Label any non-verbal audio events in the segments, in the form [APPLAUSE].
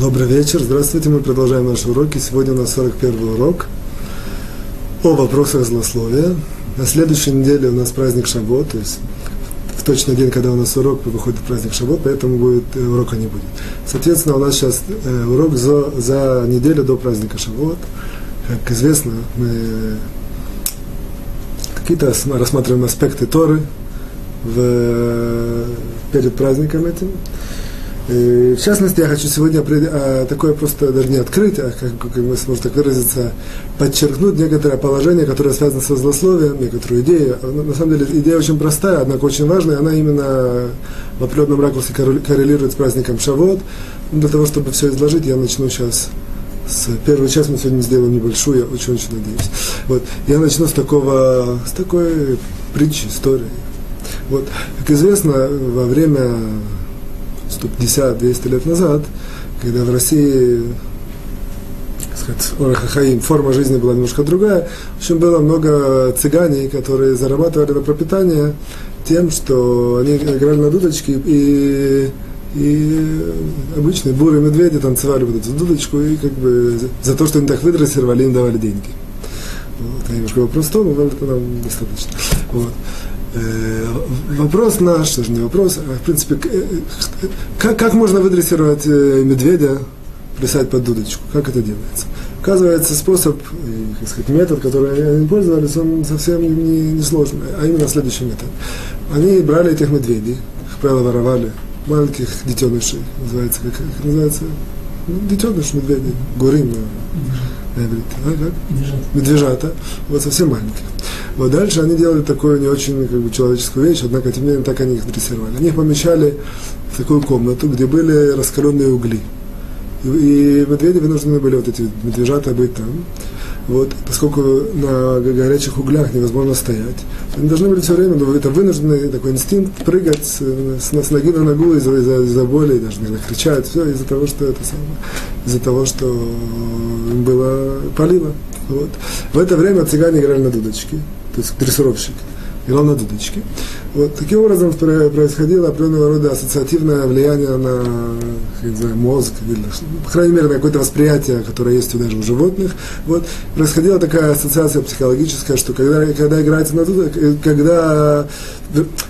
Добрый вечер, здравствуйте, мы продолжаем наши уроки. Сегодня у нас 41 урок о вопросах злословия. На следующей неделе у нас праздник Шавот, то есть в точный день, когда у нас урок, выходит праздник Шавот, поэтому будет, э, урока не будет. Соответственно, у нас сейчас э, урок за, за неделю до праздника Шавот. Как известно, мы какие-то рассматриваем аспекты Торы в, перед праздником этим. И, в частности, я хочу сегодня а, такое просто даже не открыть, а как, как можно так выразиться, подчеркнуть некоторое положение, которое связано со злословием, некоторую идею. На самом деле идея очень простая, однако очень важная, она именно в определенном ракурсе коррелирует с праздником Шавот. Для того, чтобы все изложить, я начну сейчас с первой части мы сегодня сделаем небольшую, я очень-очень надеюсь. Вот. Я начну с такого, с такой притчи, истории. Вот. Как известно, во время 150-200 лет назад, когда в России сказать, форма жизни была немножко другая. В общем, было много цыганей, которые зарабатывали на пропитание тем, что они играли на дудочке и, и обычные бурые медведи танцевали вот эту дудочку и как бы за то, что они так выдрессировали, им давали деньги. Вот, немножко вопрос но это нам достаточно. Вот. Э, вопрос наш, даже не вопрос, а в принципе, э, как, как можно выдрессировать э, медведя плясать под дудочку? Как это делается? Оказывается, способ, как сказать, метод, который они пользовались, он совсем не, не сложный, а именно следующий метод. Они брали этих медведей, как правило, воровали, маленьких детенышей, называется, как, как называется, детеныш медведей, гурим на, на иврите, а, как? Медвежата. Медвежата, вот совсем маленьких. Вот дальше они делали такую не очень как бы, человеческую вещь, однако тем не менее так они их дрессировали. Они их помещали в такую комнату, где были раскаленные угли. И, и медведи вынуждены были вот эти медвежата быть там. Вот, поскольку на горячих углях невозможно стоять, они должны были все время, ну, это вынужденный такой инстинкт прыгать с, с, ноги на ногу из-за из из боли, даже иногда кричать, все из-за того, что это самое, из-за того, что было палило. Вот. В это время цыгане играли на дудочке то есть дрессировщик, играл на дудочке. Вот таким образом происходило определенного рода ассоциативное влияние на не знаю, мозг, или, по крайней мере, на какое-то восприятие, которое есть даже у животных. Вот, происходила такая ассоциация психологическая, что когда, когда играется на дудочке, когда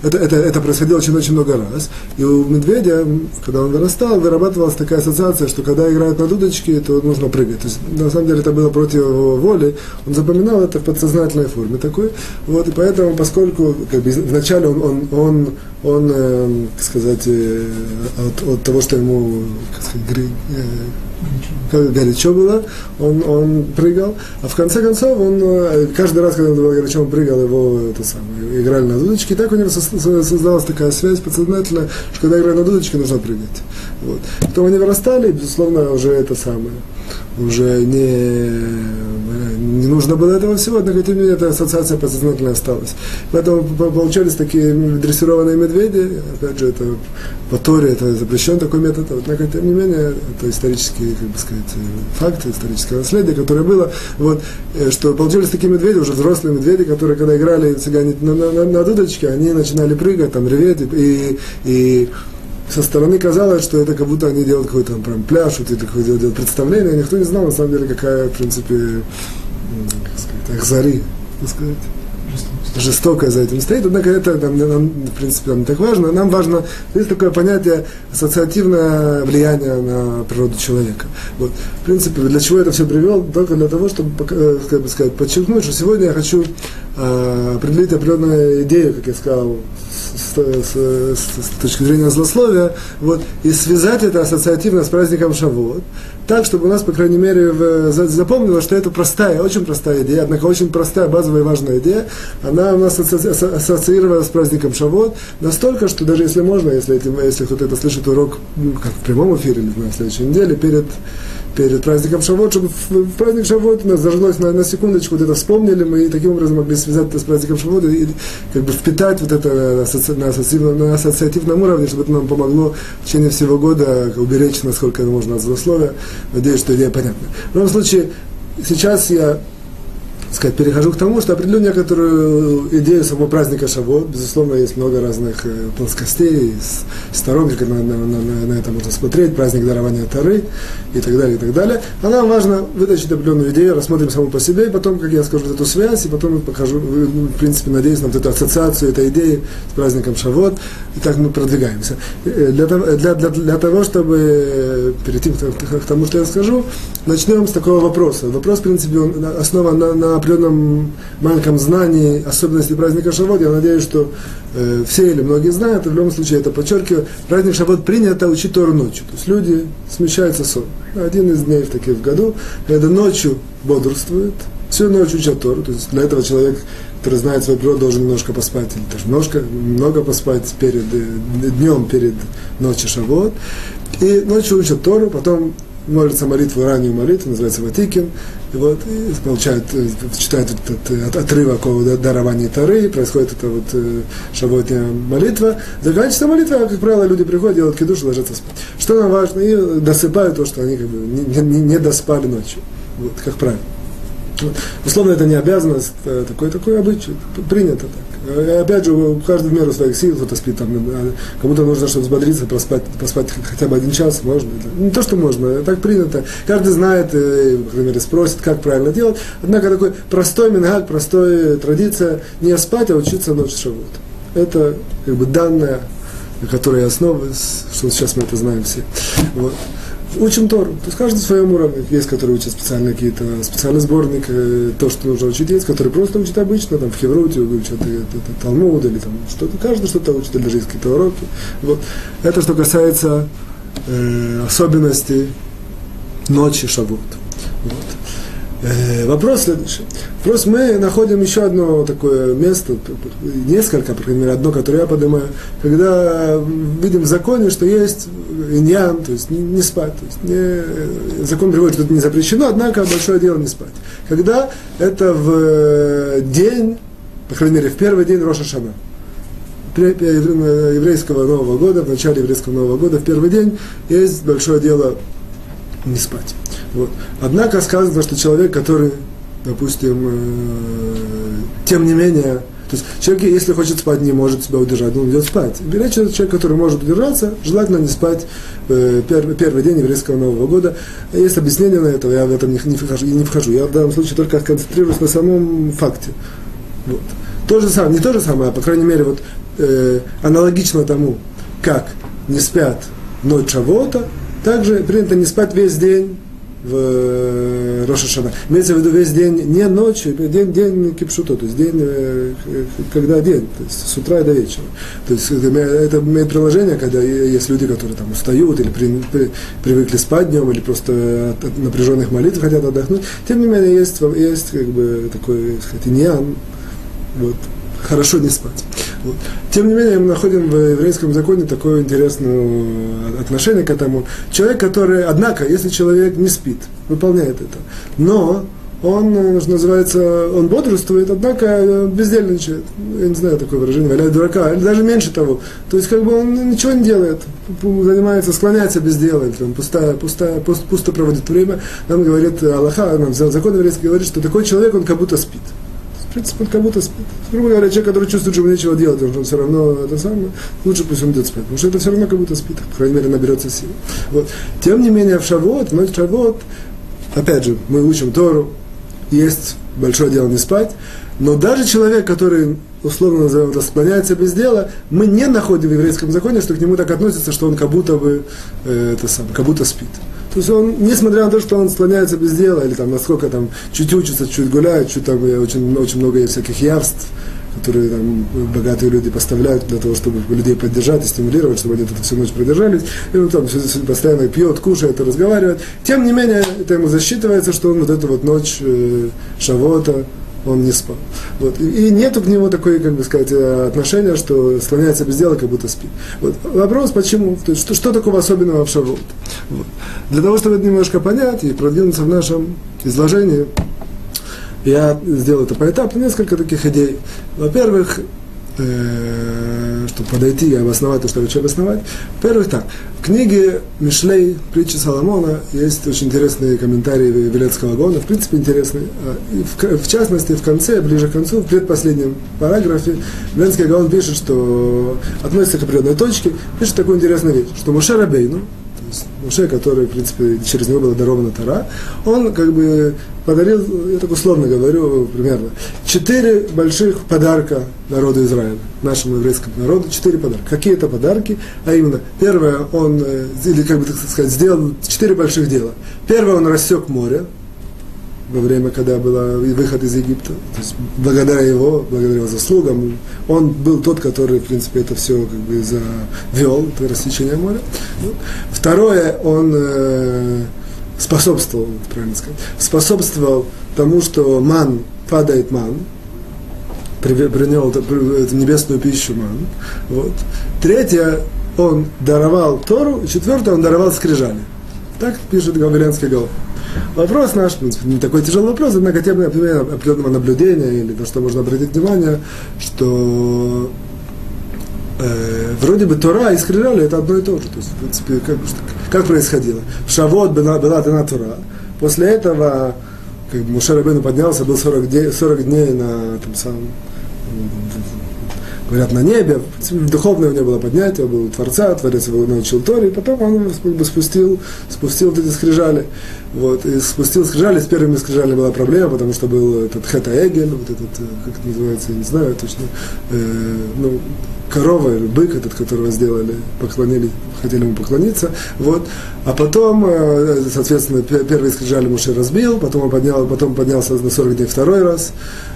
это, это, это происходило очень-очень много раз. И у медведя, когда он вырастал, вырабатывалась такая ассоциация, что когда играют на дудочке, то нужно прыгать. То есть, на самом деле, это было против его воли. Он запоминал это в подсознательной форме такой. Вот, и поэтому, поскольку как бы, вначале он, он, он, он э, так сказать, э, от, от того, что ему как сказать, гри, э, как горячо было, он, он прыгал, а в конце концов он э, каждый раз, когда он было горячо, он прыгал, его это самое, играли на дудочке, и так у него создалась такая связь подсознательная, что когда играли на дудочке, нужно прыгать. Вот. Потом они вырастали, безусловно, уже это самое, уже не не нужно было этого всего, однако тем не менее эта ассоциация подсознательно осталась. Поэтому получались такие дрессированные медведи, опять же, это по Торе это запрещен такой метод, однако тем не менее это исторические, как бы сказать, факты, историческое наследие, которое было, вот, э, что получились такие медведи, уже взрослые медведи, которые когда играли цыгане на, на, на, на дудочке, они начинали прыгать, там, реветь, и, и со стороны казалось, что это как будто они делают какой-то там прям пляж, вот это какое-то делают представление, никто не знал на самом деле, какая, в принципе, сказать, ахзари, так сказать, жестокое за этим стоит, однако это нам, нам, в принципе, не так важно. Нам важно, есть такое понятие ассоциативное влияние на природу человека. Вот. В принципе, для чего это все привел? Только для того, чтобы, э, как бы сказать, подчеркнуть, что сегодня я хочу э, определить определенную идею, как я сказал, с, с, с, с точки зрения злословия, вот, и связать это ассоциативно с праздником Шавуот, так, чтобы у нас, по крайней мере, запомнилось, что это простая, очень простая идея, однако очень простая, базовая и важная идея, она у нас ассоциировалась с праздником Шавуот настолько, что даже если можно, если, этим, если кто-то это слышит урок, ну, как в прямом эфире или на следующей неделе, перед перед праздником Шавот, чтобы в праздник Шавот нас зажглось на, на секундочку, вот это вспомнили мы, и таким образом могли связать это с праздником Шавот и, как бы впитать вот это асоци, на, ассоциативном, на ассоциативном уровне, чтобы это нам помогло в течение всего года уберечь, насколько это можно от злословия. Надеюсь, что идея понятна. В любом случае, сейчас я сказать, перехожу к тому, что определю некоторую идею самого праздника Шавот. Безусловно, есть много разных э, плоскостей, сторон, как на, на, на, на это можно смотреть, праздник дарования Тары и так далее, и так далее. А нам важно вытащить определенную идею, рассмотрим саму по себе, и потом, как я скажу, эту связь, и потом покажу, ну, в принципе, надеюсь на вот эту ассоциацию этой идеи с праздником Шавот. И так мы продвигаемся. Э, для, для, для, для того, чтобы перейти к тому, что я скажу, начнем с такого вопроса. Вопрос, в принципе, он основан на, на определенном маленьком знании особенностей праздника Шавот. Я надеюсь, что э, все или многие знают, и в любом случае это подчеркиваю. Праздник Шавот принято учить Тору ночью. То есть люди смещаются сон. Один из дней таких в году, когда ночью бодрствует, всю ночь учат Тору. То есть для этого человек который знает свой природу, должен немножко поспать, или даже немножко, много поспать перед, э, днем перед ночью Шавот. И ночью учат Тору, потом молится молитву, раннюю молитву, называется Ватикин, и вот и получает, э, читает этот, этот отрывок о даровании Тары, происходит эта вот э, молитва. Заканчивается молитва, а, как правило, люди приходят, делают кидуш ложатся спать. Что нам важно? И досыпают то, что они как бы не, не, не доспали ночью. Вот, как правило. Вот. Условно, это не обязанность, это такой, такой обычай, принято так. И опять же, каждый в меру своих сил, кто-то спит там, кому-то нужно, чтобы взбодриться, проспать, поспать хотя бы один час, можно. Не то, что можно, так принято. Каждый знает, и, по крайней мере, спросит, как правильно делать. Однако такой простой мингак, простая традиция, не спать, а учиться ночь шавут. Это как бы данная, на которой что сейчас мы это знаем все. Вот учим Тору. То есть каждый в своем уровне. Есть, которые учат специально какие-то, специальный сборник, э, то, что нужно учить. Есть, которые просто учат обычно, там, в Хевруте учат это, это, Талмуд или там что-то. Каждый что-то учит, или даже есть какие-то уроки. Вот. Это что касается э, особенностей ночи Шавут. Вот. Э, вопрос следующий. Вопрос, мы находим еще одно такое место, несколько, по крайней мере, одно, которое я поднимаю, когда видим в законе, что есть иньян, то есть не, спать. То есть не, закон приводит, что это не запрещено, однако большое дело не спать. Когда это в день, по крайней мере, в первый день Роша Шана, еврейского Нового года, в начале еврейского Нового года, в первый день есть большое дело не спать. Вот. Однако сказано, что человек, который, допустим, э, тем не менее, то есть человек, если хочет спать, не может себя удержать, он идет спать. Идет человек, который может удержаться, желательно не спать э, первый, первый день еврейского Нового года. Есть объяснение на это, я в этом не, не, вхожу, не вхожу. Я в данном случае только концентрируюсь на самом факте. Вот. То же самое, не то же самое, а по крайней мере, вот, э, аналогично тому, как не спят ночь Шавота, также принято не спать весь день в э, Рошашана. Имеется в виду весь день, не ночью, день, день кипшуто, то есть день, э, когда день, то есть с утра до вечера. То есть это, имеет приложение, когда есть люди, которые там устают или при, при, привыкли спать днем, или просто от, от напряженных молитв хотят отдохнуть. Тем не менее, есть, есть как бы такой, сказать, иньян, вот, хорошо не спать. Вот. Тем не менее, мы находим в еврейском законе такое интересное отношение к этому. Человек, который, однако, если человек не спит, выполняет это, но он, что называется, он бодрствует, однако бездельничает. Я не знаю такое выражение, валяет дурака, или даже меньше того. То есть, как бы он ничего не делает, занимается, склоняется без дела, там, пустая, пустая, пусто, пусто проводит время. Нам говорит Аллаха, нам закон еврейский говорит, что такой человек, он как будто спит. В принципе, он как будто спит. Грубо говоря, человек, который чувствует, что ему нечего делать, он все равно это самое, лучше пусть он идет спать. Потому что это все равно как будто спит, по крайней мере, наберется сил. Вот. Тем не менее, в Шавот, ночь Шавот, опять же, мы учим Тору, есть большое дело не спать, но даже человек, который, условно назовем это, без дела, мы не находим в еврейском законе, что к нему так относится, что он как будто бы, э, это самое, как будто спит. То есть он, несмотря на то, что он склоняется без дела, или там насколько там чуть учится, чуть гуляет, чуть там очень, очень много всяких явств, которые там богатые люди поставляют для того, чтобы людей поддержать и стимулировать, чтобы они тут всю ночь продержались. И он там постоянно пьет, кушает, разговаривает. Тем не менее, это ему засчитывается, что он вот эту вот ночь э, шавота, он не спал. Вот. И, и нету к нему такой, как бы сказать, э, отношения, что слоняется без дела, как будто спит. Вот. Вопрос, почему? То есть, что, что такого особенного в Шавот? Вот. Для того, чтобы это немножко понять и продвинуться в нашем изложении, я сделал это поэтапно, несколько таких идей. Во-первых, э, чтобы подойти и обосновать то, что я хочу обосновать. Во-первых, так, в книге Мишлей, притчи Соломона, есть очень интересные комментарии Велецкого Гона, в принципе, интересные. А, в, в частности, в конце, ближе к концу, в предпоследнем параграфе, Велецкий Гаон пишет, что относится к определенной точке, пишет такую интересную вещь, что Муше Рабейну, Муше, который, в принципе, через него была дарована Тара, он как бы подарил, я так условно говорю, примерно, четыре больших подарка народу Израиля, нашему еврейскому народу, четыре подарка. Какие это подарки? А именно, первое, он, э, или как бы так сказать, сделал четыре больших дела. Первое, он рассек море, во время, когда был выход из Египта. То есть благодаря его, благодаря его заслугам, он был тот, который, в принципе, это все как бы завел, это рассечение моря. Второе, он э, способствовал, правильно сказать, способствовал тому, что ман, падает ман, принял эту небесную пищу ман. Вот. Третье, он даровал Тору, четвертое, он даровал скрижали. Так пишет Гаврилянский Гол. Вопрос наш, в принципе, не такой тяжелый вопрос, однако тем определенного наблюдения или на что можно обратить внимание, что э, вроде бы Тора и скрижали это одно и то же. То есть, в принципе, как, как происходило? В Шавот была, была дана Тора. После этого как бы Мушер поднялся, был 40 дней, 40 дней на том самом говорят, на небе. Духовное у него было поднятие, был Творца, Творец его научил Торе, и потом он бы спустил, спустил вот эти скрижали. Вот, и спустил скрижали, с первыми скрижали была проблема, потому что был этот Хета Эгель, вот этот, э, как это называется, я не знаю точно, э, ну, корова или бык этот, которого сделали, поклонили, хотели ему поклониться, вот, а потом, э, соответственно, первый скрижали Муше разбил, потом он поднял, потом поднялся на 40 дней второй раз,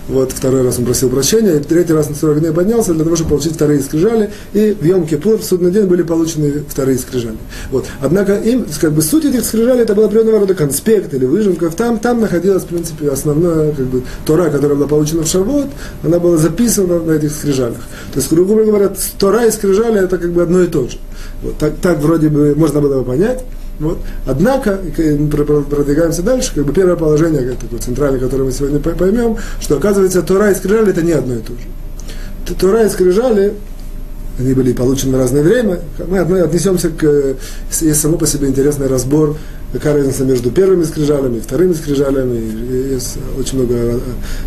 вот, второй раз он просил прощения, и третий раз на 40 дней поднялся для того, чтобы получить вторые скрижали, и в Йом-Кипур, в судный день, были получены вторые скрижали. Вот. Однако им, как бы, суть этих скрижалей, это была определенного рода конспект или выжимка, там, там находилась, в принципе, основная, как бы, Тора, которая была получена в Шавот, она была записана на этих скрижалях. То есть, грубо говоря, Тора и скрижали, это как бы одно и то же. Вот, так, так вроде бы можно было бы понять. Вот. Однако, продвигаемся дальше, как бы первое положение, как такое центральное, которое мы сегодня поймем, что оказывается Тора и скрижали это не одно и то же. Тора и скрижали они были получены в разное время. Мы отнесемся к... Есть само по себе интересный разбор какая разница между первыми скрижалями вторыми скрижалями. Очень много э,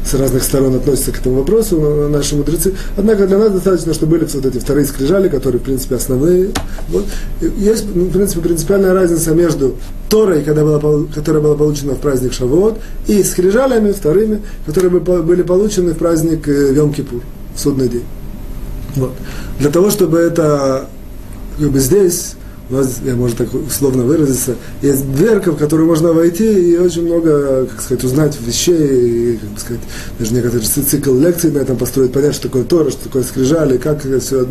с разных сторон относится к этому вопросу наши мудрецы. Однако для нас достаточно, что были вот эти вторые скрижали, которые, в принципе, основные. Вот. Есть, ну, в принципе, принципиальная разница между Торой, когда была, которая была получена в праздник Шавуот, и скрижалями вторыми, которые были получены в праздник э, Йом-Кипур, в судный день. Вот. Для того, чтобы это как бы здесь у нас, я можно так условно выразиться, есть дверка, в которую можно войти и очень много, как сказать, узнать вещей, и, как сказать, даже некоторые цикл лекций на этом построить, понять, что такое Тора, что такое скрижали, как это все,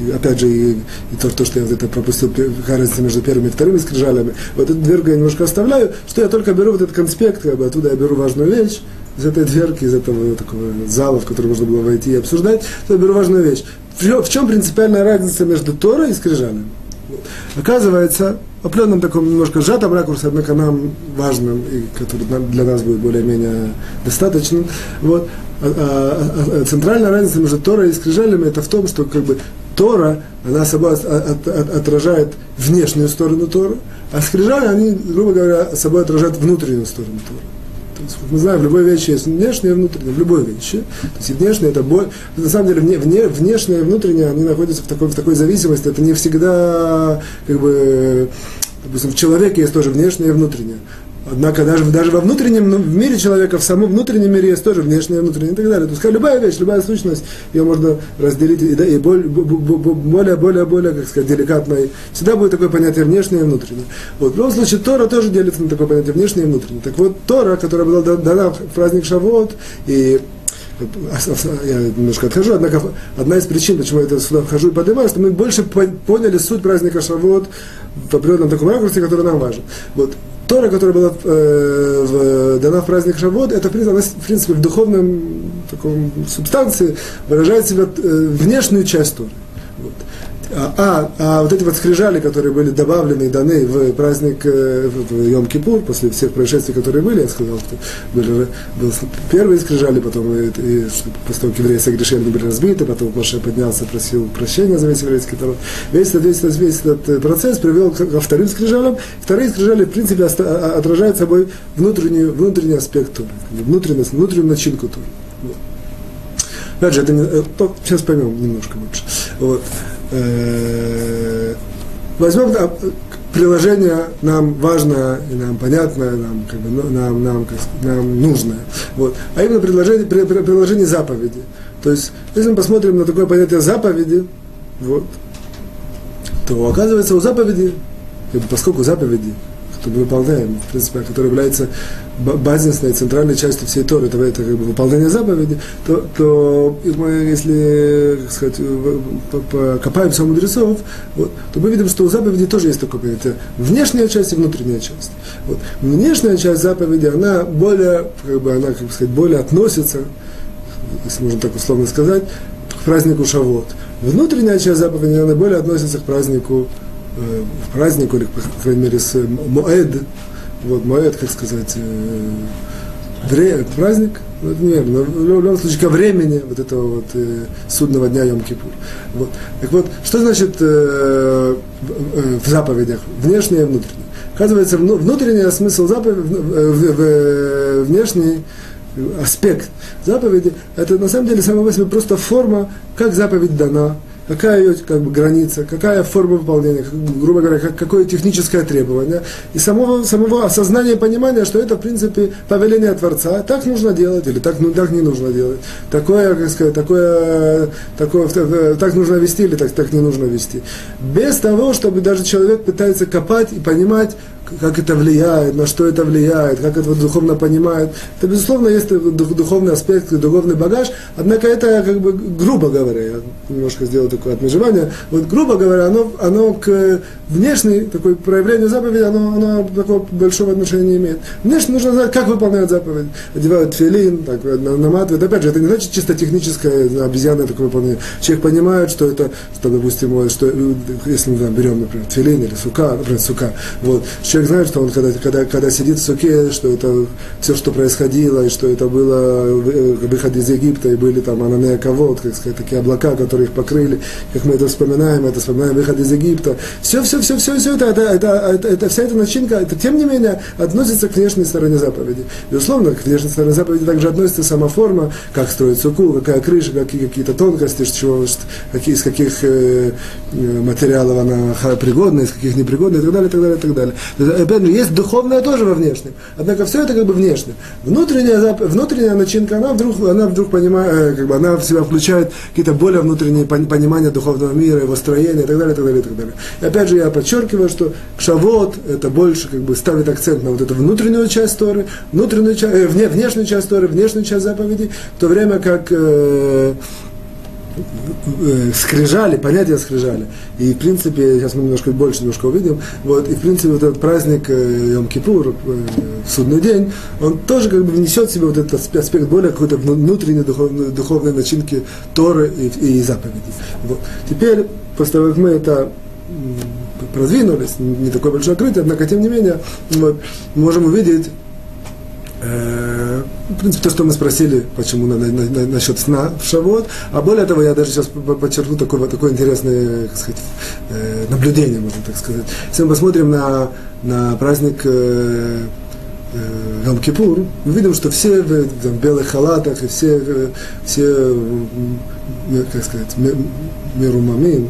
и, опять же, и, и то, то, что я это пропустил, разница между первыми и вторыми скрижалями. Вот эту дверку я немножко оставляю, что я только беру вот этот конспект, как бы оттуда я беру важную вещь, из этой дверки, из этого такого зала, в который можно было войти и обсуждать, то я беру важную вещь. В чем принципиальная разница между Торой и скрижалями? Оказывается, в определенном таком немножко сжатом ракурсе, однако нам важным, и который для нас будет более-менее достаточным, вот, а, а, а, центральная разница между Торой и скрижалями это в том, что как бы Тора, она собой от, от, от, отражает внешнюю сторону Торы, а скрижали, они, грубо говоря, собой отражают внутреннюю сторону Торы мы знаем, в любой вещи есть внешнее и внутреннее, в любой вещи. То есть внешнее это боль. На самом деле вне, вне, внешнее и внутреннее, они находятся в такой, в такой зависимости. Это не всегда, как бы, допустим, в человеке есть тоже внешнее и внутреннее. Однако даже, даже во внутреннем ну, в мире человека, в самом внутреннем мире есть тоже внешнее и внутреннее и так далее. То есть любая вещь, любая сущность, ее можно разделить и, да, и более, более, более, как сказать, деликатной. Всегда будет такое понятие внешнее и внутреннее. Вот. В любом случае, Тора тоже делится на такое понятие внешнее и внутреннее. Так вот, Тора, которая была дана в праздник Шавот, и я немножко отхожу, однако одна из причин, почему я сюда вхожу и поднимаю, что мы больше поняли суть праздника Шавот в определенном таком ракурсе, который нам важен. Вот. Тора, которая была э, в, дана в праздник Шавод, это, она, в принципе, в духовном таком субстанции выражает себя э, внешнюю часть Торы. А, а, а вот эти вот скрижали, которые были добавлены и даны в праздник э, Йом-Кипур, после всех происшествий, которые были, я сказал, что были, был первые скрижали, потом и, и, после того, как евреи согрешили, были разбиты, потом Моше поднялся, просил прощения за весь еврейский народ. Весь этот, весь, этот, весь этот процесс привел ко вторым скрижалям. Вторые скрижали, в принципе, а, отражают собой внутреннюю, внутренний аспект внутренность, внутреннюю начинку Туры. Опять же, это не, э, сейчас поймем немножко лучше. Вот. Э, возьмем приложение нам важное, и нам понятное, нам, как бы, ну, нам, нам, нам нужное. Вот. А именно предложение, приложение заповеди. То есть, если мы посмотрим на такое понятие заповеди, вот, то оказывается у заповеди, поскольку заповеди что мы выполняем, в принципе, который является базисной, центральной частью всей Торы, это, это как бы выполнение заповеди, то, то мы, если как сказать, покопаемся у мудрецов, вот, то мы видим, что у заповеди тоже есть такое понятие внешняя часть и внутренняя часть. Вот. Внешняя часть заповеди, она более, как бы, она, как сказать, более относится, если можно так условно сказать, к празднику Шавот. Внутренняя часть заповеди, она более относится к празднику в праздник, или, по крайней мере, с Моэд, вот, Моэд, как сказать, э, вре, праздник, ну, это неверно, но в любом случае ко времени вот этого вот э, судного дня Йом-Кипур. Вот. Так вот, что значит э, в, в заповедях, внешнее и внутреннее? Оказывается, внутренний смысл заповеди, в, в, внешний аспект заповеди, это на самом деле самое по просто форма, как заповедь дана, какая ее как бы, граница, какая форма выполнения, грубо говоря, как, какое техническое требование, и самого, самого осознания и понимания, что это, в принципе, повеление Творца, так нужно делать или так, ну, так не нужно делать, такое, как сказать, такое, такое, так нужно вести или так, так не нужно вести. Без того, чтобы даже человек пытается копать и понимать, как это влияет, на что это влияет, как это духовно понимает. Это, безусловно, есть духовный аспект, духовный багаж, однако это, как бы, грубо говоря, я немножко сделал такое отмежевание, вот, грубо говоря, оно, оно к внешней такой проявлению заповеди, оно, оно такого большого отношения не имеет. Внешне нужно знать, как выполняют заповедь. Одевают филин, так, наматывают. Опять же, это не значит чисто техническое обезьяна такое выполнение. Человек понимает, что это, что, допустим, что, если мы там, берем, например, филин или сука, например, сука, вот, человек знает, что он, когда, когда, когда сидит в суке, что это все, что происходило, и что это было э, выход из Египта, и были там ананея ковод, как сказать, такие облака, которые их покрыли, как мы это вспоминаем, это вспоминаем выход из Египта. Все, все, все, все, все это, это, это, это, это, вся эта начинка, это, тем не менее, относится к внешней стороне заповеди. Безусловно, к внешней стороне заповеди также относится сама форма, как строить суку, какая крыша, какие какие-то тонкости, чего, какие, из каких э, э материалов она пригодна, из каких непригодна, и так далее, и так далее, и так далее опять же, есть духовное тоже во внешнем. Однако все это как бы внешне. Внутренняя, внутренняя начинка, она вдруг, она вдруг понимает, э, как бы она в себя включает какие-то более внутренние понимания духовного мира, его строения и так далее, и так далее, и так далее. И опять же, я подчеркиваю, что шавот это больше как бы ставит акцент на вот эту внутреннюю часть Торы, внутреннюю часть, э, внешнюю часть Торы, внешнюю часть заповедей, в то время как Э, скрижали, понятие скрижали. И, в принципе, сейчас мы немножко больше немножко увидим, вот, и, в принципе, вот этот праздник э, Йом-Кипур, э, судный день, он тоже как бы внесет в себя вот этот аспект более какой-то внутренней духовной, духовной начинки Торы и, и заповедей. Вот. Теперь, после того, как мы это продвинулись, не такое большое открытие, однако, тем не менее, вот, можем увидеть Э, в принципе, то, что мы спросили, почему на, на, на, насчет сна в Шавот, а более того, я даже сейчас подчеркну такое, такое интересное как сказать, э, наблюдение, можно так сказать. Если мы посмотрим на, на праздник э, Йом-Кипур, мы видим, что все в, там, белых халатах, и все, все как сказать, мирумамим,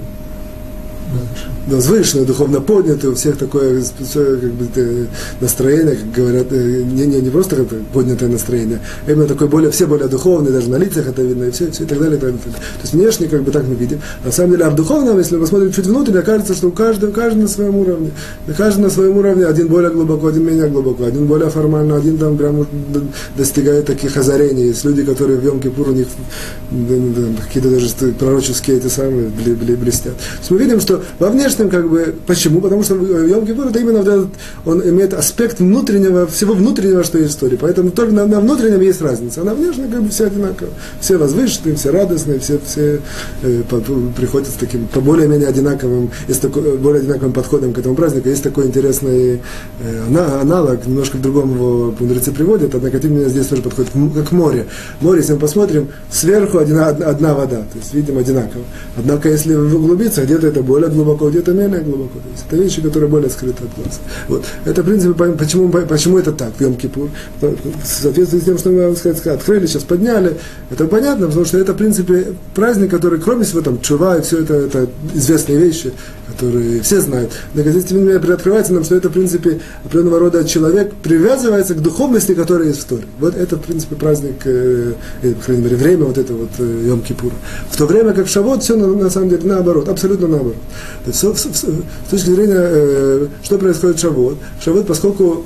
возвышенное, духовно поднятое, у всех такое как бы, настроение, как говорят, э, не, не, не просто как поднятое настроение, а именно такое более, все более духовные, даже на лицах это видно, и все, все и так далее, и так далее. То есть внешне как бы так мы видим. На самом деле, а в духовном, если мы посмотрим чуть внутрь, окажется, что у каждого, каждый на своем уровне. Каждый на своем уровне, один более глубоко, один менее глубоко, один более формально, один там прямо достигает таких озарений. Есть люди, которые в Йом-Кипур, у них какие-то даже пророческие эти самые блестят. То есть мы видим, что во внешнем внешнем, как бы, почему? Потому что Йом Кипур это именно вот этот, он имеет аспект внутреннего, всего внутреннего, что есть в истории. Поэтому только на, на внутреннем есть разница, а на внешнем как бы все одинаково. Все возвышенные, все радостные, все, все э, по, приходят с таким, по более-менее одинаковым, есть такой, более одинаковым подходом к этому празднику. Есть такой интересный э, аналог, немножко к другому его мудрецы приводят, однако тем не менее здесь тоже подходит как море. Море, если мы посмотрим, сверху одна, одна вода, то есть видим одинаково. Однако если углубиться, где-то это более глубоко, где-то менее глубоко. То есть это вещи, которые более скрыты от глаз. Вот. Это, в принципе, почему, почему это так, в Йом-Кипур. В с тем, что мы, сказать, открыли, сейчас подняли, это понятно, потому что это, в принципе, праздник, который, кроме всего, там, чува и все это, это известные вещи, которые все знают. Но здесь, тем не приоткрывается нам, что это, в принципе, определенного рода человек привязывается к духовности, которая есть в Торе. Вот это, в принципе, праздник, э, э, по крайней мере, время вот это вот э, Йом-Кипура. В то время как Шавот, все на, на самом деле наоборот, абсолютно наоборот. То есть, с, с, с точки зрения, э, что происходит в Шавот? Шавот, поскольку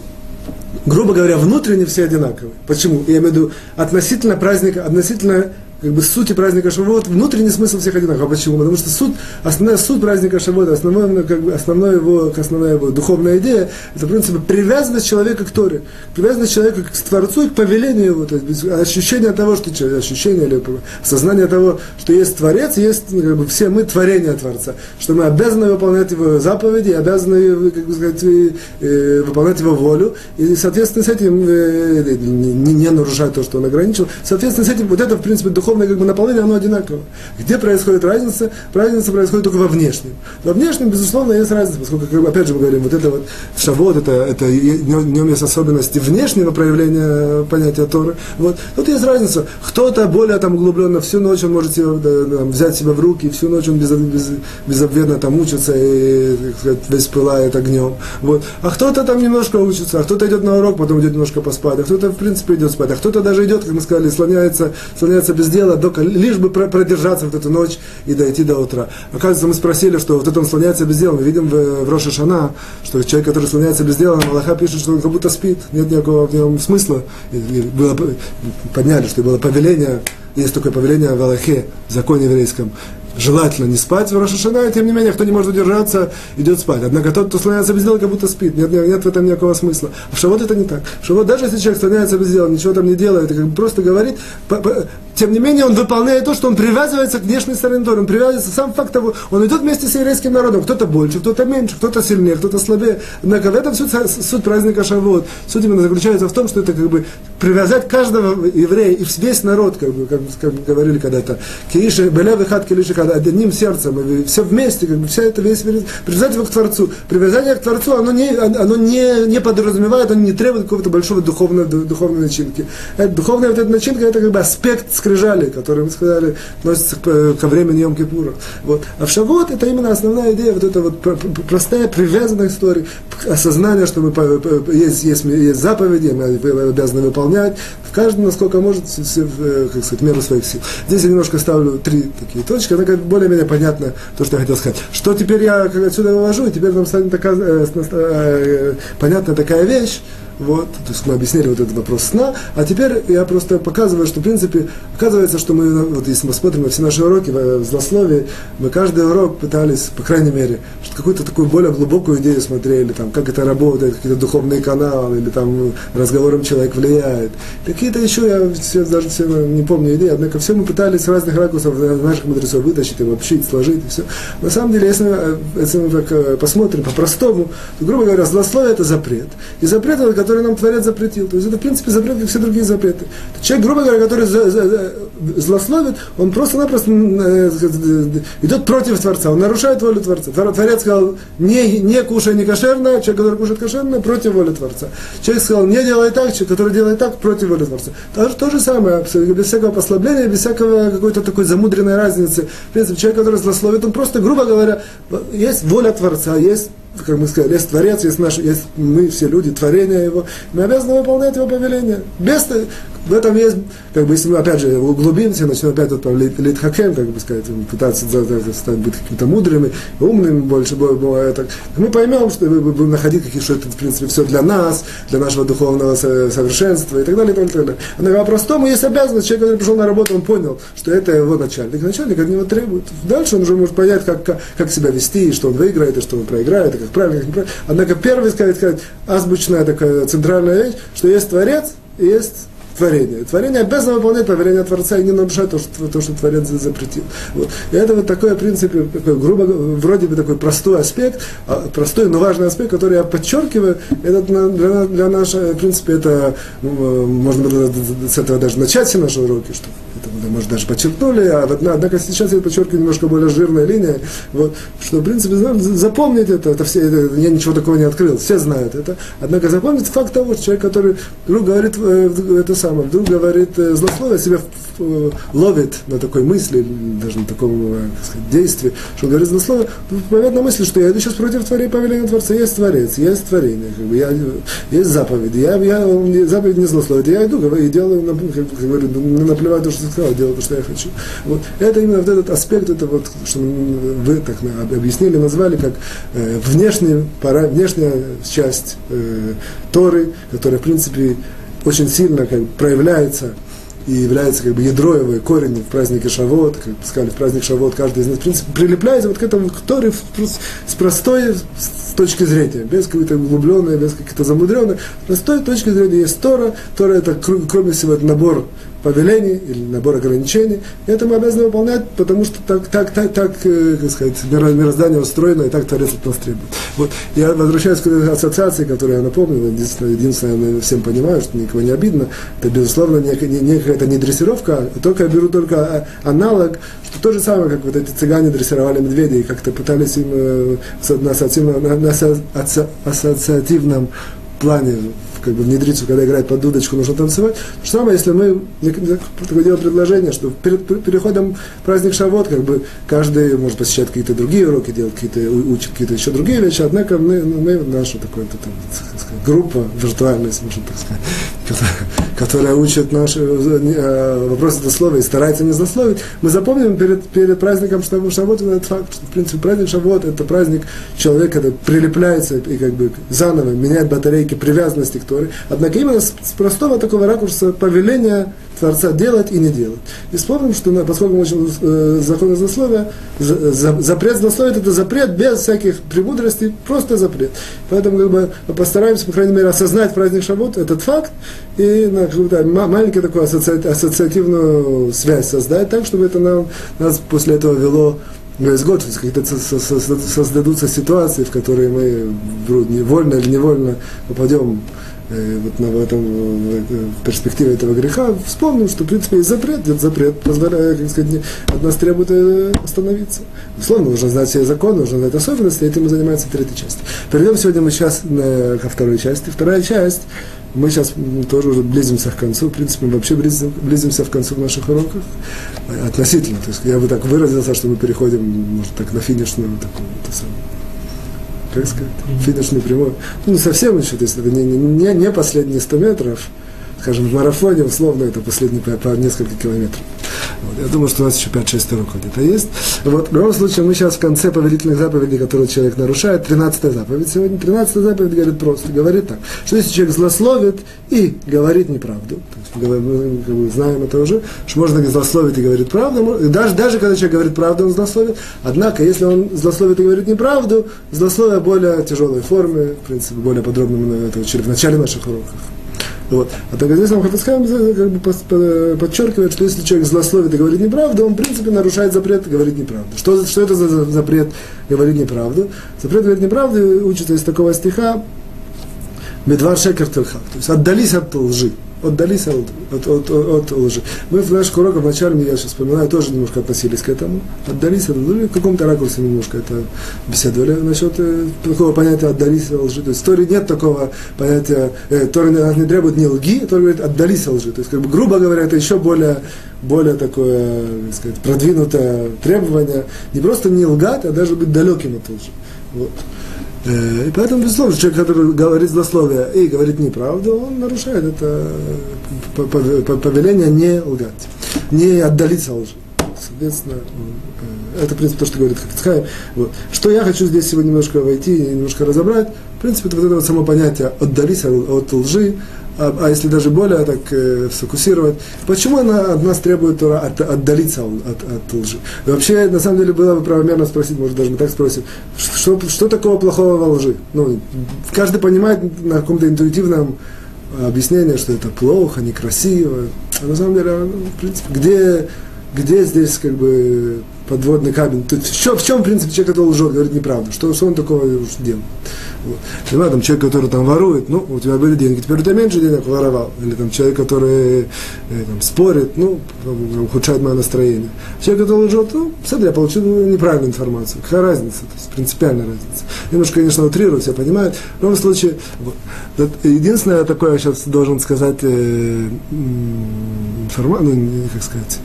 грубо говоря, внутренне все одинаковые. Почему? Я имею в виду относительно праздника, относительно как бы сути праздника Шавуот, внутренний смысл всех одинаков. А почему? Потому что суть, основная суть праздника Шавуот, основной, ну, как бы, основной его, основная его духовная идея, это, в принципе, привязанность человека к Торе, привязанность человека к Творцу и к повелению его, то есть ощущение того, что ощущение или сознание того, что есть Творец, есть ну, как бы, все мы творения Творца, что мы обязаны выполнять его заповеди, обязаны, как бы сказать, выполнять его волю, и, соответственно, с этим э, не, не нарушать то, что он ограничил, соответственно, с этим вот это, в принципе, духовное духовное как бы наполнение, оно одинаково. Где происходит разница? Разница происходит только во внешнем. Во внешнем, безусловно, есть разница, поскольку, как, опять же, мы говорим, вот это вот шавод, это, это в нем есть особенности внешнего проявления понятия Торы. Вот. Тут есть разница. Кто-то более там углубленно всю ночь он может себе, да, там, взять себя в руки, всю ночь он без, без, безобведно там учится и так сказать, весь пылает огнем. Вот. А кто-то там немножко учится, а кто-то идет на урок, потом идет немножко поспать, а кто-то в принципе идет спать, а кто-то даже идет, как мы сказали, слоняется, слоняется без дела, дело, только, лишь бы продержаться вот эту ночь и дойти до утра. Оказывается, мы спросили, что вот это он слоняется без дела. Мы видим в, в Роша Шана, что человек, который слоняется без дела, Аллаха пишет, что он как будто спит, нет никакого в нем смысла. И, и было, подняли, что было повеление, есть такое повеление в Аллахе, в законе еврейском, желательно не спать в Рошашана, тем не менее, кто не может удержаться, идет спать. Однако тот, кто слоняется без дела, как будто спит. Нет, нет, нет в этом никакого смысла. А в Шавот это не так. В Шавот, даже если человек слоняется без дела, ничего там не делает, как бы просто говорит, по, по, тем не менее, он выполняет то, что он привязывается к внешней стороне Торы. Он привязывается, сам факт того, он идет вместе с еврейским народом. Кто-то больше, кто-то меньше, кто-то сильнее, кто-то слабее. Однако в этом суть, суть праздника Шавот. Суть именно заключается в том, что это как бы привязать каждого еврея и весь народ, как бы, как, как говорили когда-то, кииши, беля выхат килиши, одним сердцем, все вместе, как бы вся эта весь привязать его к Творцу. Привязание к Творцу, оно не, оно не, не подразумевает, оно не требует какого-то большого духовного, духовной начинки. Это, духовная вот эта начинка, это как бы аспект скрижали, который, мы сказали, относится к, ко времени Йом Кипура. Вот. А в Шавот это именно основная идея, вот эта вот простая привязанная история, осознание, что мы, есть, есть, есть заповеди, мы обязаны выполнять, в каждом, насколько может, как сказать, меру своих сил. Здесь я немножко ставлю три такие точки, она более-менее понятно то, что я хотел сказать. Что теперь я отсюда вывожу, и теперь нам станет такая, э, э, понятна такая вещь, вот, то есть мы объяснили вот этот вопрос сна, а теперь я просто показываю, что в принципе оказывается, что мы, вот если мы смотрим на все наши уроки в злословии, мы каждый урок пытались, по крайней мере, что какую-то такую более глубокую идею смотрели, там, как это работает, какие-то духовные каналы, или там разговором человек влияет. Какие-то еще, я все, даже все не помню идеи, однако все мы пытались с разных ракурсов наших мудрецов вытащить, обобщить, сложить, и все. На самом деле, если мы, если мы так э, посмотрим по-простому, то, грубо говоря, злословие это запрет. И запрет это который нам Творец запретил. То есть это, в принципе, запрет, как все другие запреты. Человек, грубо говоря, который злословит, он просто-напросто э, идет против Творца, он нарушает волю Творца. Творец сказал, не, не кушай не кошерно, человек, который кушает кошерно, против воли Творца. Человек сказал, не делай так, человек, который делает так, против воли Творца. То, то же самое, без всякого послабления, без всякого какой-то такой замудренной разницы. В принципе, человек, который злословит, он просто, грубо говоря, есть воля Творца, есть как мы сказали, есть Творец, есть наш, есть мы все люди, творения Его, мы обязаны выполнять Его повеление. Без, в этом есть, как бы, если мы опять же углубимся, начнем опять вот литхакем, как бы сказать, пытаться стать, быть какими-то мудрыми, умными больше, бывает так, мы поймем, что мы будем находить какие что это, в принципе, все для нас, для нашего духовного совершенства и так далее, и так далее. А на простому есть обязанность, человек, который пришел на работу, он понял, что это его начальник. Начальник от него требует. Дальше он уже может понять, как, как, как себя вести, и что он выиграет, и что он проиграет, и как правильно, как неправильно. Однако первый сказать, сказать, азбучная такая центральная вещь, что есть Творец и есть творение. Творение обязано выполнять повеление Творца и не нарушать то, что, то, что Творец запретил. Вот. И это вот такой, в принципе, такой, грубо вроде бы такой простой аспект, а, простой, но важный аспект, который я подчеркиваю, это для, для нашего, в принципе, это, ну, можно было с этого даже начать все наши уроки, что может, даже подчеркнули, а вот, однако сейчас я подчеркиваю немножко более жирная линия, вот, что, в принципе, запомнить это, это все, это, я ничего такого не открыл, все знают это, однако запомнить факт того, что человек, который вдруг говорит э, это самое, вдруг говорит э, злословие, себя э, ловит на такой мысли, даже на таком сказать, действии, что он говорит злословие, поверит на мысли, что я иду сейчас против творения повеления Творца, есть Творец, есть творение, как бы, я, есть заповедь, я, я, заповедь не злословит, я иду и делаю, как, говорю, наплевать то, что сказал, делаю то, что я хочу. Вот. Это именно вот этот аспект, это вот, что вы так объяснили, назвали как э, внешний, пора, внешняя часть э, Торы, которая, в принципе, очень сильно как, проявляется и является как бы ядро корень в празднике Шавот, как сказали, в праздник Шавот каждый из нас, в принципе, прилепляется вот к этому, который с простой с точки зрения, без какой-то углубленной, без какой-то замудренной, с простой точки зрения есть Тора, Тора это, кроме всего, это набор повелений или набор ограничений. Это мы обязаны выполнять, потому что так, так, так, так э, как сказать, мироздание устроено, и так Творец от нас требует. Вот. Я возвращаюсь к ассоциации, которую я напомнил, единственное, единственное, всем понимаю, что никого не обидно, это, безусловно, некая, некая это не дрессировка, а только я беру только аналог, что то же самое, как вот эти цыгане дрессировали медведей, и как-то пытались им э, на, ассоциативном, на ассоциативном плане как бы внедриться, когда играет под дудочку, нужно танцевать. То же самое, если мы такое дело предложение, что перед переходом праздник Шавот, как бы каждый может посещать какие-то другие уроки, делать какие-то, учить какие-то еще другие вещи, однако мы, ну, мы наша такая группа виртуальная, если можно так сказать, [LAUGHS] которая, учит наши э, вопросы дословия и старается не злословить, мы запомним перед, перед праздником Шавот этот факт, что, в принципе, праздник Шавот – это праздник человека, который прилепляется и как бы заново меняет батарейки привязанности к Торе. Однако именно с, простого такого ракурса повеления Творца делать и не делать. И вспомним, что поскольку мы учим э, закон злословия, за, за, запрет злословия это запрет без всяких премудростей, просто запрет. Поэтому как бы, постараемся, по крайней мере, осознать праздник Шавот, этот факт, и на какую-то маленькую такую ассоци, ассоциативную связь создать, так, чтобы это нам, нас после этого вело весь год, когда создадутся ситуации, в которые мы вольно или невольно попадем вот на, в, этом, в перспективе этого греха, вспомним, что, в принципе, есть запрет, этот запрет позволяет, как сказать, от нас требует э, остановиться. Безусловно, нужно знать все законы, нужно знать особенности, этим мы занимаемся третьей части. Перейдем сегодня мы сейчас ко второй части. Вторая часть, мы сейчас тоже уже близимся к концу, в принципе, мы вообще близим, близимся к концу наших уроков, э, относительно, то есть я бы так выразился, что мы переходим, может, так на финишную такую, самую, как сказать, финишный прямой. Ну, не совсем еще, то есть это не, не, не последние 100 метров, скажем, в марафоне условно это последние по, по несколько километров. Вот. Я думаю, что у нас еще 5-6 уроков где-то есть. Вот. В любом случае, мы сейчас в конце повелительных заповедей, которые человек нарушает, 13 заповедь сегодня. 13 заповедь говорит просто, говорит так, что если человек злословит и говорит неправду, то есть, мы как знаем это уже, что можно злословить и говорить правду, даже, даже когда человек говорит правду, он злословит, однако, если он злословит и говорит неправду, злословие более тяжелой форме, в принципе, более подробно мы это учили в начале наших уроков. Вот. А так здесь нам Хафицхайм как бы подчеркивает, что если человек злословит и говорит неправду, он, в принципе, нарушает запрет говорить неправду. Что, что это за запрет говорить неправду? Запрет говорить неправду учится из такого стиха Медвар Шекер. То есть отдались от лжи отдались от, от, от, от лжи. Мы в наших уроках вначале, я сейчас вспоминаю, тоже немножко относились к этому. Отдались от лжи, в каком-то ракурсе немножко это беседовали насчет э, такого понятия отдались от лжи. То есть в Торе нет такого понятия, э, Тора не требует не лги, Тора говорит отдались от лжи. То есть, как бы, грубо говоря, это еще более, более такое, так сказать, продвинутое требование. Не просто не лгать, а даже быть далеким от лжи. Вот. Э, и поэтому, безусловно, человек, который говорит злословие и говорит неправду, он нарушает это повеление не лгать, не отдалиться лжи. Соответственно, э, это, в принципе, то, что говорит Хафицхай. Вот. Что я хочу здесь сегодня немножко войти, немножко разобрать. В принципе, это вот это вот само понятие «отдались от лжи», а, а если даже более так э, сфокусировать, почему она от нас требует Тора от, отдалиться от, от лжи? вообще, на самом деле, было бы правомерно спросить, может, даже мы так спросим, что, что такого плохого во лжи? Ну, каждый понимает на каком-то интуитивном объяснении, что это плохо, некрасиво. А на самом деле, ну, в принципе, где, где здесь как бы подводный камень? Тут, чем, в чем, в принципе, человек, который лжет, говорит неправду? Что, что он такого делает? Вот. Понимаю, там человек, который там ворует, ну, у тебя были деньги, теперь у тебя меньше денег воровал. Или там человек, который э, там, спорит, ну, там, ухудшает мое настроение. Человек, который лжет, ну, смотри, я получил неправильную информацию. Какая разница? То есть принципиальная разница. Немножко, конечно, утрирую, все понимают. В любом случае, вот. единственное такое я сейчас должен сказать, э, информацию, ну, как сказать,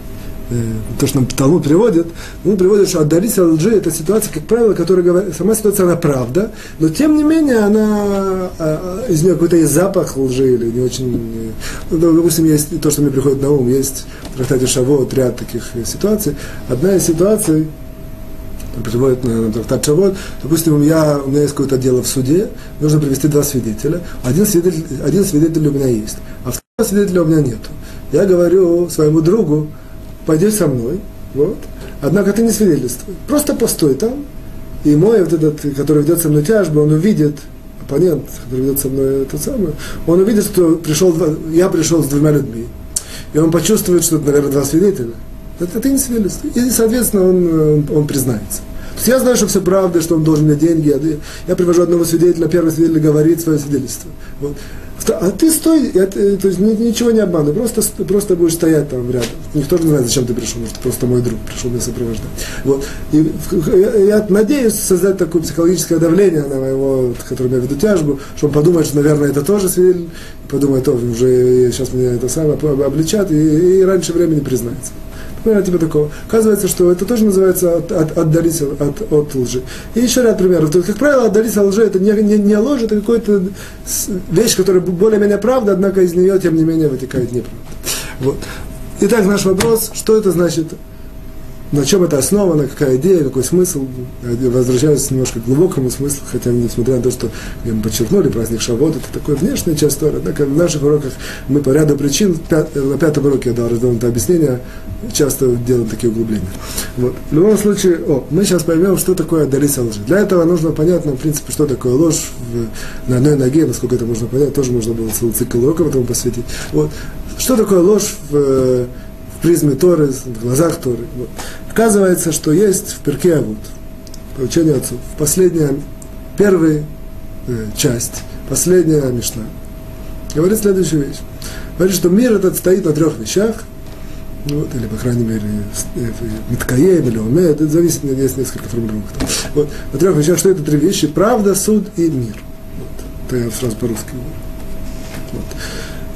то, что нам Талмуд приводит, он приводит, что отдалиться от лжи – это ситуация, как правило, которая говорит, сама ситуация, она правда, но тем не менее, она, а, из нее какой-то есть запах лжи или не очень, э, ну, допустим, есть то, что мне приходит на ум, есть в трактате Шавот ряд таких э, ситуаций. Одна из ситуаций, приводит на трактат Шавот, допустим, я, у меня есть какое-то дело в суде, нужно привести два свидетеля, один свидетель, один свидетель у меня есть, а второго свидетеля у меня нет. Я говорю своему другу, пойдешь со мной, вот, однако ты не свидетельствуй, просто постой там, и мой вот этот, который ведет со мной тяжбу, он увидит, оппонент, который ведет со мной это самое, он увидит, что пришел, я пришел с двумя людьми, и он почувствует, что это, наверное, два свидетеля. Это ты не свидетельствуй. И, соответственно, он, он, он признается. То есть я знаю, что все правда, что он должен мне деньги. Я привожу одного свидетеля, первый свидетель говорит свое свидетельство. Вот. А ты стой, это, то есть ничего не обманывай, просто, просто будешь стоять там рядом. Никто не знает, зачем ты пришел, может, просто мой друг пришел меня сопровождать. Вот. И я, надеюсь создать такое психологическое давление на моего, которому я веду тяжбу, что он подумает, что, наверное, это тоже свидетель, подумает, о, уже сейчас меня это самое обличат, и, и раньше времени признается ну, типа такого. Оказывается, что это тоже называется от, от, отдалиться от, от лжи. И еще ряд примеров. То есть, как правило, отдалиться от лжи это не, не, не ложь, это какая-то вещь, которая более-менее правда, однако из нее, тем не менее, вытекает неправда. Вот. Итак, наш вопрос, что это значит на чем это основано, какая идея, какой смысл. Возвращаюсь немножко к глубокому смыслу, хотя несмотря на то, что мы подчеркнули праздник Шавот, это такая внешняя часть Тора. Однако в наших уроках мы по ряду причин, на пятом уроке я дал развернутое объяснение, часто делаем такие углубления. Вот. В любом случае, о, мы сейчас поймем, что такое отдалиться лжи. Для этого нужно понять, в принципе, что такое ложь в, на одной ноге, насколько это можно понять, тоже можно было целый цикл уроков этому посвятить. Вот. Что такое ложь в в призме Торы, в глазах Торы. Вот. Оказывается, что есть в перке Авод, по учению отцов, последняя, первая э, часть, последняя Мишна, говорит следующую вещь. Говорит, что мир этот стоит на трех вещах, вот, или, по крайней мере, э, Миткаем или Омед, это зависит, есть несколько формулировок. Вот, на трех вещах, что это три вещи? Правда, суд и мир. Вот, это я сразу по-русски. Вот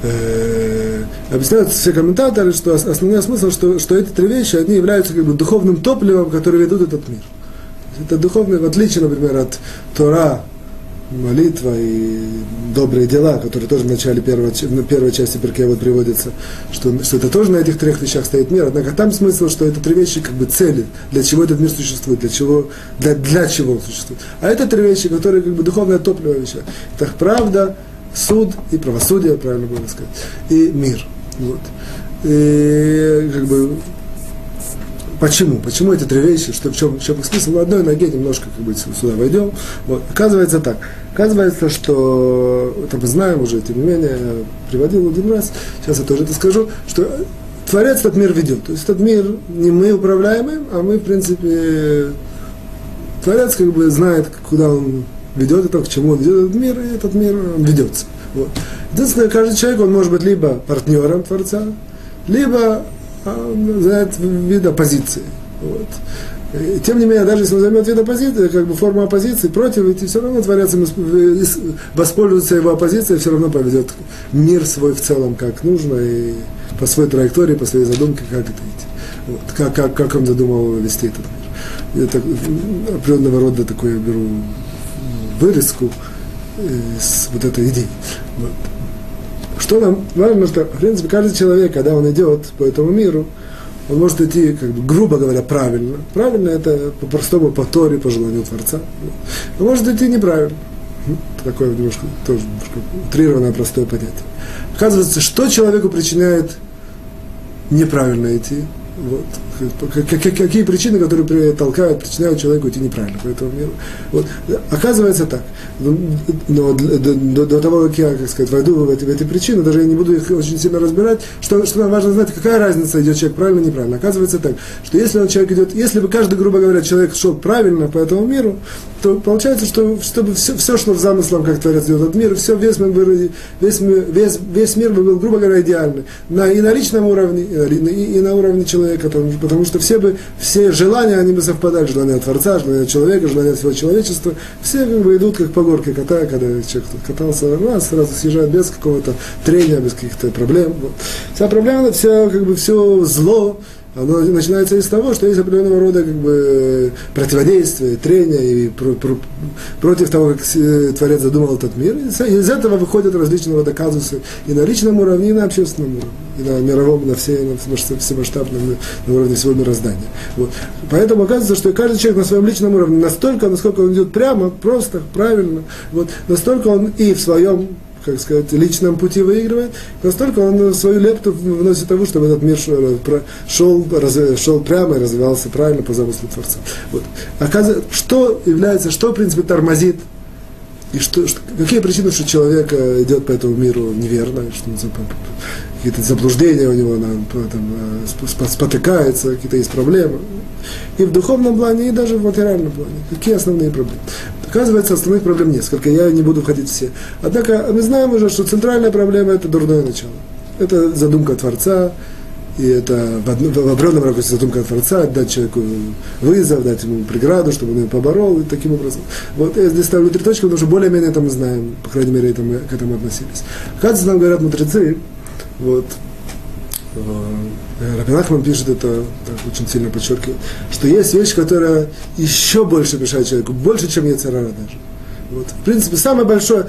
э, объясняют все комментаторы, что основной смысл, что, что эти три вещи, они являются как бы духовным топливом, которое ведут этот мир. Это духовное, в отличие, например, от Тора, молитва и добрые дела, которые тоже в начале первой, первой части Перке вот приводятся, что, что это тоже на этих трех вещах стоит мир. Однако там смысл, что это три вещи как бы цели, для чего этот мир существует, для чего, для, для чего он существует. А это три вещи, которые как бы духовное топливо вещи. Это правда, суд и правосудие, правильно было сказать, и мир. Вот. И как бы Почему? Почему эти три вещи? Что, в, чем, в чем их смысл? На одной ноге немножко как бы, сюда войдем. Вот. Оказывается так. Оказывается, что это мы знаем уже, тем не менее, приводил один раз, сейчас я тоже это скажу, что Творец этот мир ведет. То есть этот мир не мы управляем а мы, в принципе, Творец как бы знает, куда он ведет это, к чему он ведет этот мир, и этот мир ведется. Вот. Единственное, каждый человек, он может быть либо партнером Творца, либо а, занять вид оппозиции. Вот. И, тем не менее, даже если он займет вид оппозиции, как бы форма оппозиции против, ведь все равно Творец воспользуется его оппозицией, все равно поведет мир свой в целом как нужно, и по своей траектории, по своей задумке, как это идти. Вот. Как, как, как он задумал вести этот мир. Это определенного рода такое я беру вырезку из вот этой идеи. Вот. Что нам важно, что, в принципе, каждый человек, когда он идет по этому миру, он может идти, как бы, грубо говоря, правильно. Правильно это по-простому, по Торе, по желанию Творца. Он может идти неправильно. Такое немножко, тоже немножко утрированное простое понятие. Оказывается, что человеку причиняет неправильно идти? Вот. Какие причины, которые толкают, причиняют человеку идти неправильно по этому миру. Вот. Оказывается так. Но до, до, до того, как я, как сказать, войду в эти, в эти причины, даже я не буду их очень сильно разбирать, что, что нам важно знать, какая разница, идет человек правильно или неправильно. Оказывается так, что если он человек идет, если бы каждый, грубо говоря, человек шел правильно по этому миру, то получается, что чтобы все, все шло в замыслом, как Творец делает этот мир, все, весь, мир, весь, весь, весь мир был, грубо говоря, идеальный. На, и на личном уровне, и, и на уровне человека, потому что все бы, все желания, они бы совпадали, желания Творца, желания человека, желания всего человечества, все как бы идут как по горке кота, когда человек катался, ну, сразу съезжает без какого-то трения, без каких-то проблем. Вот. Вся проблема, все, как бы, все зло, оно начинается из того, что есть определенного рода как бы, противодействие, трение и про, про, против того, как Творец задумал этот мир. И из этого выходят различного рода казусы и на личном уровне, и на общественном уровне, и на мировом, на, всей, на всемасштабном на уровне всего мироздания. Вот. Поэтому оказывается, что каждый человек на своем личном уровне настолько, насколько он идет прямо, просто, правильно, вот, настолько он и в своем как сказать, личном пути выигрывает, настолько он свою лепту вносит того, чтобы этот мир шел, шел, шел прямо и развивался правильно по замыслу Творца. Вот. Оказывается, что является, что, в принципе, тормозит и что, что, какие причины, что человек э, идет по этому миру неверно, что какие-то заблуждения у него, там, э, спотыкается, какие-то есть проблемы. И в духовном плане, и даже в материальном плане. Какие основные проблемы? Оказывается, основных проблем несколько, я не буду входить все. Однако мы знаем уже, что центральная проблема – это дурное начало. Это задумка Творца, и это в, одну, в определенном ракурсе задумка Творца, дать человеку вызов, дать ему преграду, чтобы он ее поборол, и таким образом. Вот я здесь ставлю три точки, потому что более-менее это мы знаем, по крайней мере, это мы к этому относились. Оказывается, нам говорят мудрецы, вот, Рабинахман пишет это, так, очень сильно подчеркивает, что есть вещь, которая еще больше мешает человеку, больше, чем Яцерара даже. Вот. В принципе, самое большое,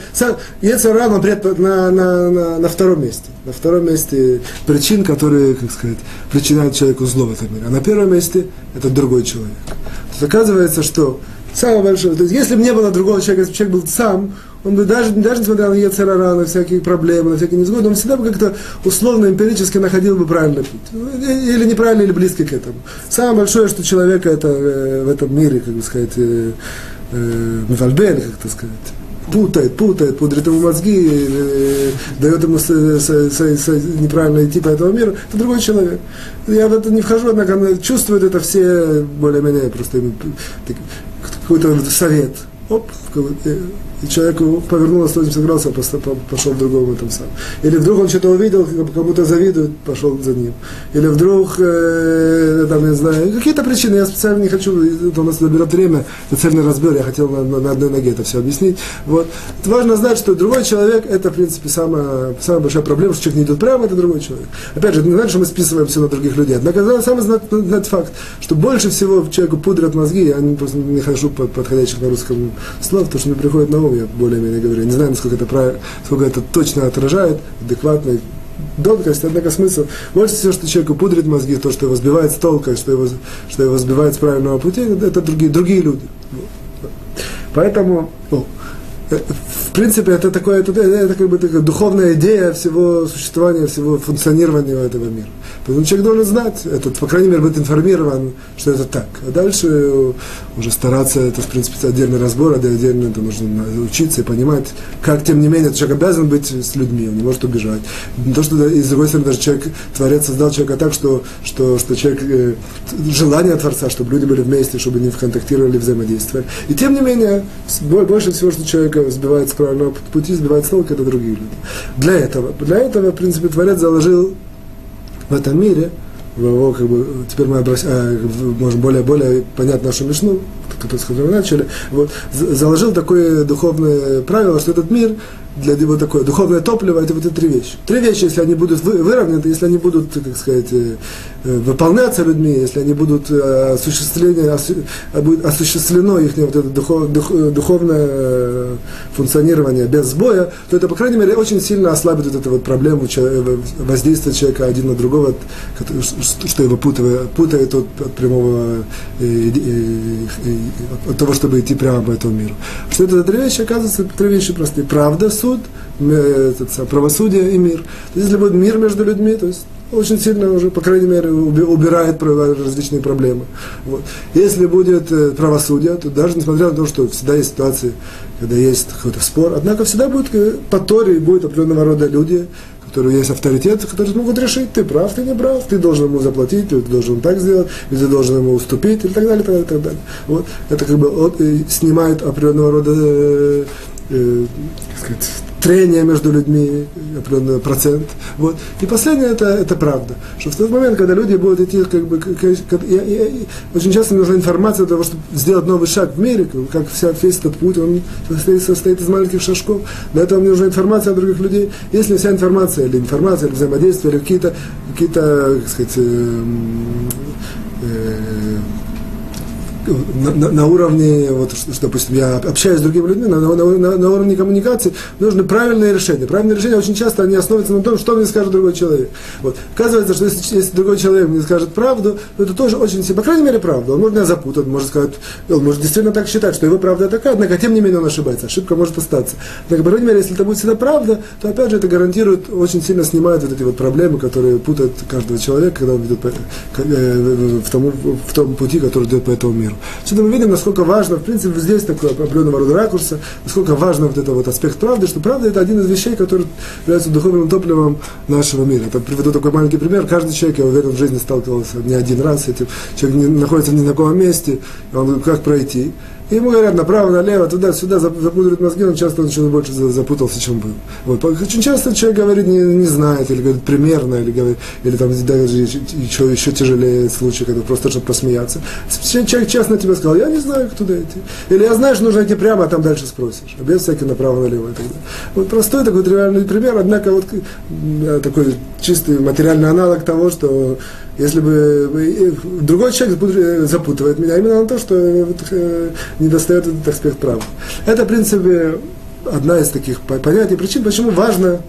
Ецера на, на, на, на, на втором месте. На втором месте причин, которые, как сказать, причиняют человеку зло в этом мире. А на первом месте это другой человек. Есть оказывается, что самое большое, то есть если бы не было другого человека, если бы человек был сам, он даже, даже несмотря на Ецерара, на всякие проблемы, на всякие несгоды, он всегда бы как-то условно, эмпирически находил бы правильный путь. Или неправильный, или близкий к этому. Самое большое, что человека это э, в этом мире, как бы сказать, э, э, как это сказать, путает, путает, пудрит ему мозги, э, дает ему с, с, с, неправильно идти по этому миру, это другой человек. Я в это не вхожу, однако чувствуют это все более-менее просто какой-то совет. Оп, и человек повернулся 180 градусов, пошел в другом этом самом. Или вдруг он что-то увидел, кому-то завидует, пошел за ним. Или вдруг, э, там, не знаю, какие-то причины, я специально не хочу, это у нас заберет время, это цельный разбор, я хотел на, на одной ноге это все объяснить. Вот. Это важно знать, что другой человек, это, в принципе, самая, самая большая проблема, что человек не идет прямо, это другой человек. Опять же, не значит, что мы списываем все на других людей. Однако самый знать, знать факт, что больше всего человеку пудрят мозги, я просто не хожу под подходящих на русском слов, потому что мне приходит на ум, я более-менее говорю. Не знаю, насколько это, правильно, насколько это точно отражает, адекватно, тонкость, однако смысл. Больше всего, что человеку пудрит мозги, то, что его сбивает с толка, что его, что его сбивает с правильного пути, это другие, другие люди. Поэтому, о, в принципе, это такое, это, это как бы такая духовная идея всего существования, всего функционирования этого мира. Поэтому человек должен знать, этот, по крайней мере, быть информирован, что это так. А дальше уже стараться, это, в принципе, отдельный разбор, отдельно это нужно учиться и понимать, как, тем не менее, человек обязан быть с людьми, он не может убежать. Не то, что, и с другой стороны, даже человек, Творец создал человека так, что, что, что человек, э, желание Творца, чтобы люди были вместе, чтобы они контактировали, взаимодействовали. И тем не менее, больше всего, что человека сбивает с правильного пути, сбивает с толка, это другие люди. Для этого, для этого, в принципе, Творец заложил в этом мире его, как бы, теперь мы обращ... а, можем более, более понять нашу мишну, с которой мы начали, вот, заложил такое духовное правило, что этот мир для него такое духовное топливо, это вот эти три вещи. Три вещи, если они будут выровнены, если они будут, так сказать, э, э, выполняться людьми, если они будут э, осуществление, будет осуществлено их вот это духов, дух, духовное функционирование без сбоя, то это, по крайней мере, очень сильно ослабит вот эту вот проблему воздействия человека один на другого, что его путает, путает от, от прямого, от того, чтобы идти прямо по этому миру. Что это три вещи, оказывается, три вещи простые. Правда, суд, этот, правосудие и мир. То есть, если будет мир между людьми, то есть очень сильно уже, по крайней мере, убирает различные проблемы. Вот. Если будет э, правосудие, то даже несмотря на то, что всегда есть ситуации, когда есть какой-то спор, однако всегда будет э, по Торе, будет определенного рода люди, которые есть авторитет, которые смогут решить, ты прав, ты не прав, ты должен ему заплатить, ты должен так сделать, или ты должен ему уступить, и так далее, и так далее, и так далее. Вот. Это как бы от, снимает определенного рода э, э, сказать, трение между людьми, определенный процент. Вот. И последнее это, это правда. Что в тот момент, когда люди будут идти, как бы, как, я, я, очень часто нужна информация для того, чтобы сделать новый шаг в мире, как вся, весь этот путь, он состоит, состоит из маленьких шажков. Для этого мне нужна информация от других людей. Если вся информация, или информация, или взаимодействие, или какие-то, какие-то, как сказать, э, э, на, на, на уровне, вот, что, допустим, я общаюсь с другими людьми, на, на, на, на уровне коммуникации нужны правильные решения. Правильные решения очень часто они основываются на том, что мне скажет другой человек. Вот. Оказывается, что если, если другой человек мне скажет правду, то это тоже очень сильно, по крайней мере, правда. Он может меня запутать, может сказать, он может действительно так считать, что его правда такая, однако тем не менее он ошибается. Ошибка может остаться. Однако, по крайней мере, если это будет всегда правда, то опять же это гарантирует, очень сильно снимает вот эти вот проблемы, которые путают каждого человека, когда он идет по, э, в, тому, в том пути, который идет по этому миру. Отсюда мы видим, насколько важно, в принципе, здесь такое определенного рода ракурса, насколько важно вот это вот аспект правды, что правда это один из вещей, который является духовным топливом нашего мира. Это приведу такой маленький пример. Каждый человек, я уверен, в жизни сталкивался не один раз с этим. Человек не, находится в незнакомом месте, он как пройти. Ему говорят направо, налево, туда-сюда, запутывают мозги, он часто начинает больше запутался, чем был. Вот. Очень часто человек говорит, не, не знает, или говорит примерно, или, говорит, или там даже еще, еще тяжелее случай, когда просто чтобы посмеяться. Человек честно тебе сказал, я не знаю, куда идти. Или я знаю, что нужно идти прямо, а там дальше спросишь. А без всяких направо-налево и так далее. Вот простой такой тривиальный пример, однако вот такой чистый материальный аналог того, что если бы другой человек запутывает меня именно на то, что э, не достает этот аспект права. Это, в принципе, одна из таких понятий, причин, почему важно,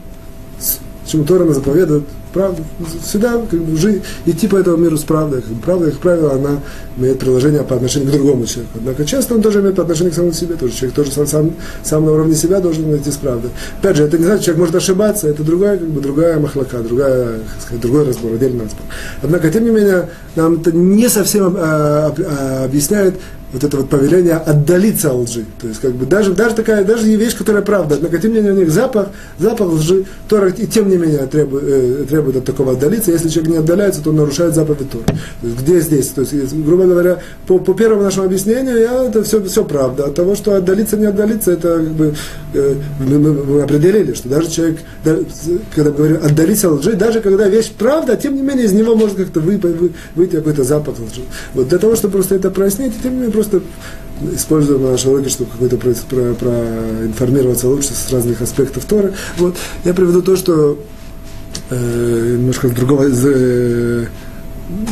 почему Тора заповедует правду. Всегда как бы, жить, идти по этому миру с правдой. Правда, как правило, она имеет приложение по отношению к другому человеку. Однако часто он тоже имеет по отношению к самому себе. Тоже человек тоже сам, сам, сам на уровне себя должен идти с правдой. Опять же, это не значит, человек может ошибаться, это другая, как бы, другая махлака, другая, сказать, другой разбор, отдельный разбор. Однако, тем не менее, нам это не совсем а, а, объясняет вот это вот повеление отдалиться от лжи. То есть, как бы, даже, даже такая, даже вещь, которая правда, однако, тем не менее, у них запах, запах лжи, Тора, и тем не менее, требует, э, требует от такого отдалиться. Если человек не отдаляется, то он нарушает заповедь Тора. То есть, где здесь? То есть, грубо говоря, по, по первому нашему объяснению, я, это все, все правда. От того, что отдалиться, не отдалиться, это как бы, э, мы, мы, определили, что даже человек, да, когда мы говорим отдалиться от лжи, даже когда вещь правда, тем не менее, из него может как-то вы, вы, выйти какой-то запах лжи. Вот для того, чтобы просто это прояснить, тем не менее, просто используем наши уроки, чтобы какой-то про, про, проинформироваться лучше с разных аспектов Торы. Вот. Я приведу то, что э, немножко с другого, с, э,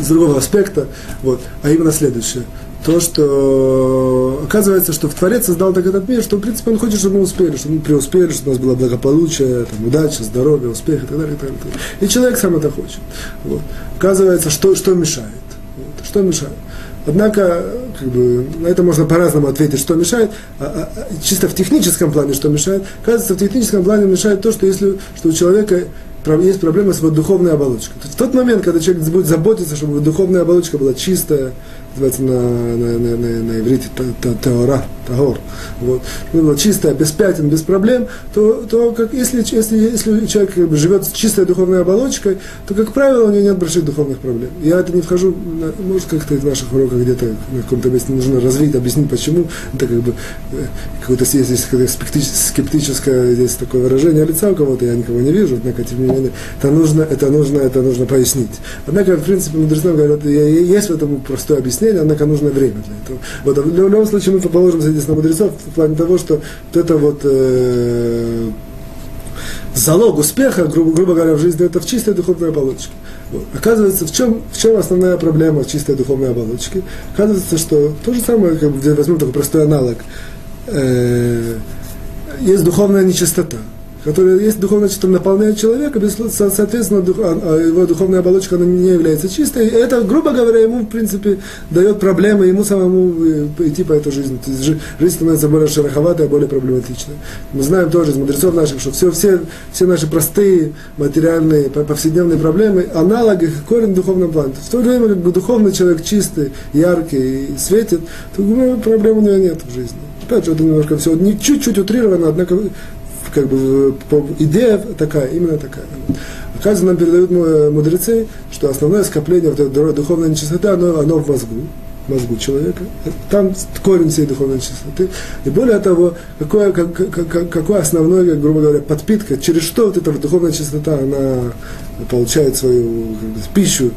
с другого аспекта, вот, а именно следующее. То, что оказывается, что в Творец создал так этот мир, что, в принципе, он хочет, чтобы мы успели, чтобы мы преуспели, чтобы у нас было благополучие, там, удача, здоровье, успех и так далее, и так далее. И человек сам это хочет. Вот. Оказывается, что, что мешает? Вот. Что мешает? Однако, как бы, на это можно по-разному ответить, что мешает. А, а, а, чисто в техническом плане, что мешает. Кажется, в техническом плане мешает то, что, если, что у человека есть проблема с его духовной оболочкой. То есть в тот момент, когда человек будет заботиться, чтобы его духовная оболочка была чистая, называется на, на, на, на, на иврите теора, тагор, вот, было чистое, без пятен, без проблем, то, то как, если, если, если человек как бы, живет с чистой духовной оболочкой, то, как правило, у него нет больших духовных проблем. Я это не вхожу, может, как-то в наших уроках где-то на каком-то месте нужно развить, объяснить, почему. Это как бы э, какое-то есть, есть скептическое здесь такое выражение лица у кого-то, я никого не вижу, однако, тем не менее, это нужно, это нужно, это нужно пояснить. Однако, в принципе, мудрецы говорят, есть в этом простое объяснение, однако нужно время для этого. Вот, в любом случае мы положим здесь на мудрецов в плане того, что вот это вот э, залог успеха, грубо, грубо говоря, в жизни, это в чистой духовной оболочке. Вот. Оказывается, в чем, в чем основная проблема чистой духовной оболочки? Оказывается, что то же самое, как бы, возьмем такой простой аналог, э, есть духовная нечистота которая есть духовное чувство, наполняет человека, соответственно, а, а его духовная оболочка она не является чистой. И это, грубо говоря, ему, в принципе, дает проблемы ему самому э, идти по этой жизни. То есть жизнь становится более шероховатой, более проблематичной. Мы знаем тоже из мудрецов наших, что все, все, все наши простые материальные, повседневные проблемы, аналоги, корень в духовном плане. В то время, как бы духовный человек чистый, яркий и светит, то проблем у него нет в жизни. Опять же, это немножко все чуть-чуть утрировано, однако как бы идея такая, именно такая. Оказывается, нам передают мудрецы, что основное скопление вот этой духовной нечистоты, оно, оно в мозгу, мозгу человека. Там корень всей духовной чистоты. И более того, какое, как, как, какое основное, грубо говоря, подпитка, через что вот эта духовная чистота, она получает свою как бы, пищу,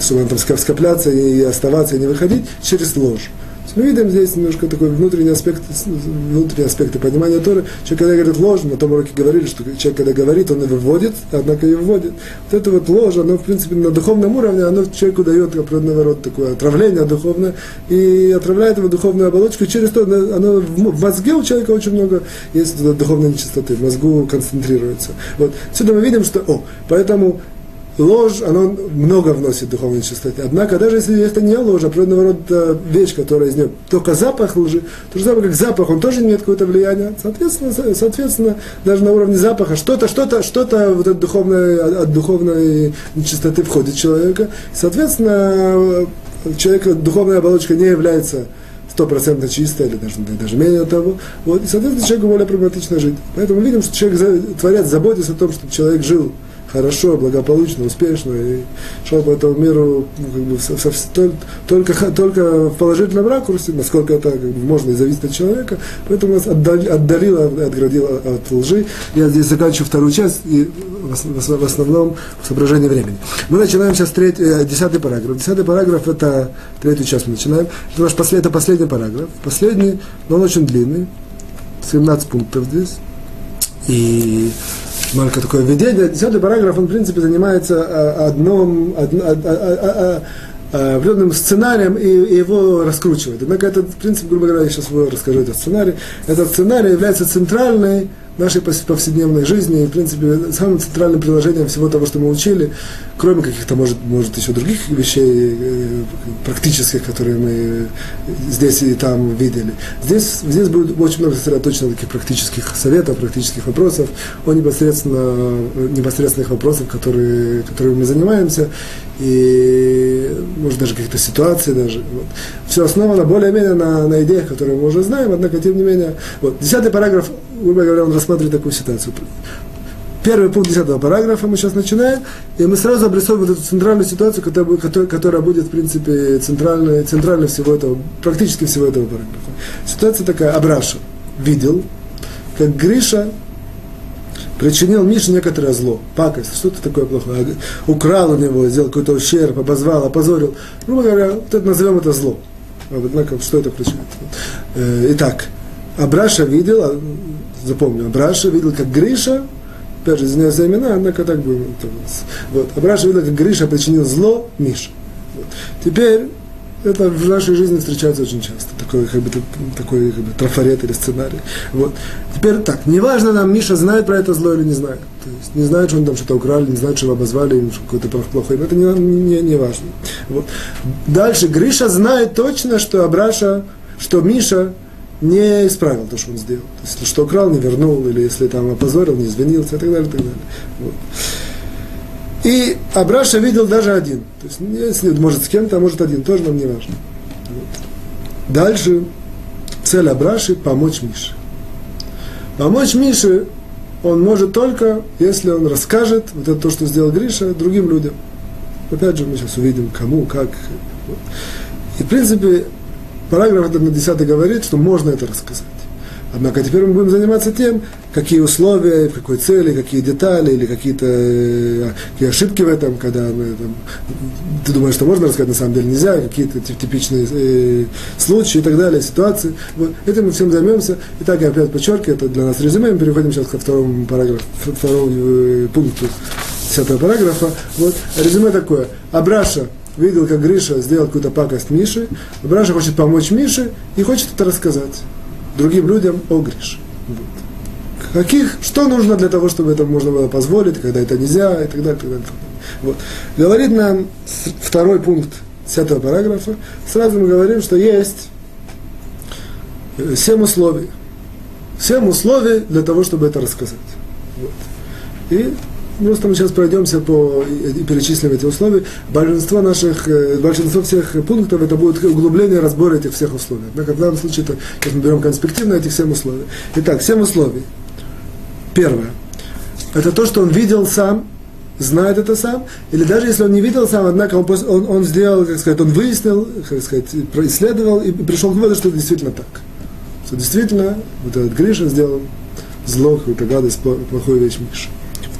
чтобы она там скопляться и оставаться, и не выходить, через ложь. Мы видим здесь немножко такой внутренний аспект, внутренний аспект понимания Торы. Человек, когда говорит ложь, на том уроке говорили, что человек, когда говорит, он и выводит, однако и выводит. Вот это вот ложь, оно, в принципе, на духовном уровне, оно человеку дает определенного рода такое отравление духовное, и отравляет его духовную оболочку, через то, оно в мозге у человека очень много есть духовной нечистоты, в мозгу концентрируется. Вот. Сюда мы видим, что, о, поэтому ложь, она много вносит духовной чистоты. Однако, даже если это не ложь, а определенного рода вещь, которая из нее только запах лжи, то же самое, как запах, он тоже имеет какое-то влияние. Соответственно, соответственно, даже на уровне запаха что-то, что-то, что-то вот от духовной, от духовной нечистоты входит в человека. Соответственно, человека духовная оболочка не является стопроцентно чистая, или даже, даже менее того. Вот, и, соответственно, человеку более проблематично жить. Поэтому мы видим, что человек, творец заботится о том, чтобы человек жил хорошо, благополучно, успешно и шел по этому миру ну, как бы, со, со, только, только в положительном ракурсе, насколько это как бы, можно и зависит от человека, поэтому нас отдали, отдалило, отградило от лжи. Я здесь заканчиваю вторую часть и в, в, в основном соображение времени. Мы начинаем сейчас третий, э, десятый параграф. Десятый параграф это третью часть мы начинаем. Это наш послед, это последний параграф. Последний, но он очень длинный. 17 пунктов здесь. И маленькое такое введение. Десятый параграф, он, в принципе, занимается а, одном, од, од, од, определенным сценарием и, и его раскручивает. Однако этот, в принципе, грубо говоря, я сейчас расскажу этот сценарий. Этот сценарий является центральной нашей повседневной жизни, и, в принципе, самым центральным приложением всего того, что мы учили, кроме каких-то, может, может еще других вещей э, практических, которые мы здесь и там видели. Здесь, здесь будет очень много сосредоточено таких практических советов, практических вопросов, о непосредственно, непосредственных вопросах, которые, которыми мы занимаемся, и, может, даже каких-то ситуаций даже. Вот. Все основано более-менее на, на идеях, которые мы уже знаем, однако, тем не менее, вот, десятый параграф, грубо говоря, он рассматривает такую ситуацию. Первый пункт десятого параграфа мы сейчас начинаем, и мы сразу обрисовываем эту центральную ситуацию, которая, которая, будет, в принципе, центральной, центральной всего этого, практически всего этого параграфа. Ситуация такая, Абраша видел, как Гриша причинил Мише некоторое зло, пакость, что-то такое плохое, украл у него, сделал какой-то ущерб, обозвал, опозорил. Грубо говоря, вот это, назовем это зло. Однако, что это включает? Э, итак, Абраша видел, запомню, Абраша видел, как Гриша, опять же, извиняюсь за имена, однако так бы, вот, Абраша видел, как Гриша причинил зло Мише. Вот. Теперь это в нашей жизни встречается очень часто, такой, как бы, такой как бы, трафарет или сценарий. Вот. Теперь так, неважно нам, Миша знает про это зло или не знает. То есть не знает, что он там что-то украли, не знает, что его обозвали, или какой-то плохой. это не, не, не важно. Вот. Дальше, Гриша знает точно, что Абраша, что Миша не исправил то, что он сделал. То есть, что украл, не вернул, или если там опозорил, не извинился, и так далее, и так далее. Вот. И Абраша видел даже один. То есть, если, может, с кем-то, а может, один, тоже нам не важно. Дальше цель Абраши – помочь Мише. Помочь Мише он может только, если он расскажет вот это то, что сделал Гриша, другим людям. Опять же, мы сейчас увидим, кому, как. И, в принципе, параграф на 10 говорит, что можно это рассказать. Однако теперь мы будем заниматься тем, какие условия, в какой цели, какие детали или какие-то э, какие ошибки в этом, когда мы, там, ты думаешь, что можно рассказать, на самом деле нельзя, какие-то типичные э, случаи и так далее, ситуации. Вот, этим мы всем займемся. Итак, я опять подчеркиваю, это для нас резюме, мы переходим сейчас ко второму параграфу, второму э, пункту 10 параграфа. Вот, резюме такое. Абраша видел, как Гриша сделал какую-то пакость Мише. Абраша хочет помочь Мише и хочет это рассказать другим людям о греше. Вот. Каких, что нужно для того, чтобы это можно было позволить, когда это нельзя, и так далее, и так далее. Вот. Говорит нам второй пункт 10 параграфа, сразу мы говорим, что есть э, семь условий. Семь условий для того, чтобы это рассказать. Вот. И Просто мы сейчас пройдемся по и перечислим эти условия. Большинство наших, э, большинство всех пунктов это будет углубление разбора этих всех условий. Однако в данном случае это, мы берем конспективно этих семь условий. Итак, семь условий. Первое. Это то, что он видел сам, знает это сам, или даже если он не видел сам, однако он, он, он сделал, как сказать, он выяснил, как сказать, исследовал и пришел к выводу, что это действительно так. Что действительно вот этот Гриша сделал зло, какую-то гадость, плохую вещь Миша.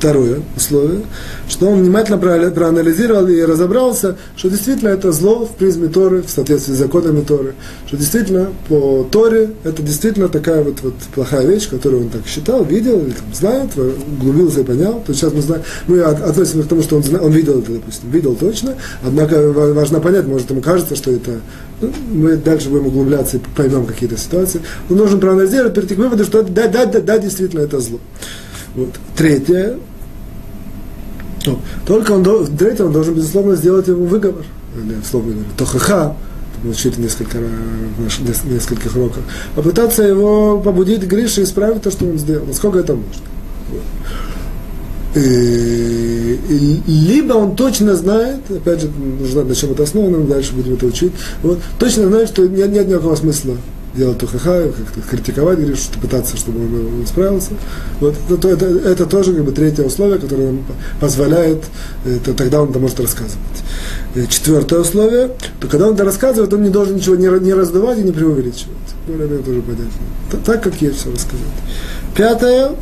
Второе условие, что он внимательно проанализировал и разобрался, что действительно это зло в призме Торы, в соответствии с законами Торы, что действительно по Торе это действительно такая вот, вот плохая вещь, которую он так считал, видел, или там, знает, углубился и понял. То есть сейчас мы знаем, мы относимся к тому, что он, он видел это, допустим, видел точно, однако важно понять, может ему кажется, что это ну, мы дальше будем углубляться и поймем какие-то ситуации. Он должен проанализировать, прийти к выводу, что да, да, да, да, действительно это зло. Вот. Третье, только он, для этого он должен, безусловно, сделать ему выговор. Словно говоря, тохаха, мы учили несколько, нескольких уроках, попытаться его побудить Гриша исправить то, что он сделал, насколько это можно. И, либо он точно знает, опять же, нужно на чем это основано, дальше будем это учить, вот, точно знает, что нет, нет никакого смысла делать тухаха, как-то критиковать Гришу, пытаться, чтобы он справился. Вот это, это, это тоже как бы третье условие, которое нам позволяет, это, тогда он это может рассказывать. Четвертое условие, то когда он это рассказывает, он не должен ничего не, не раздувать и не преувеличивать. Более тоже понятно. Так, как есть все рассказать. Пятое,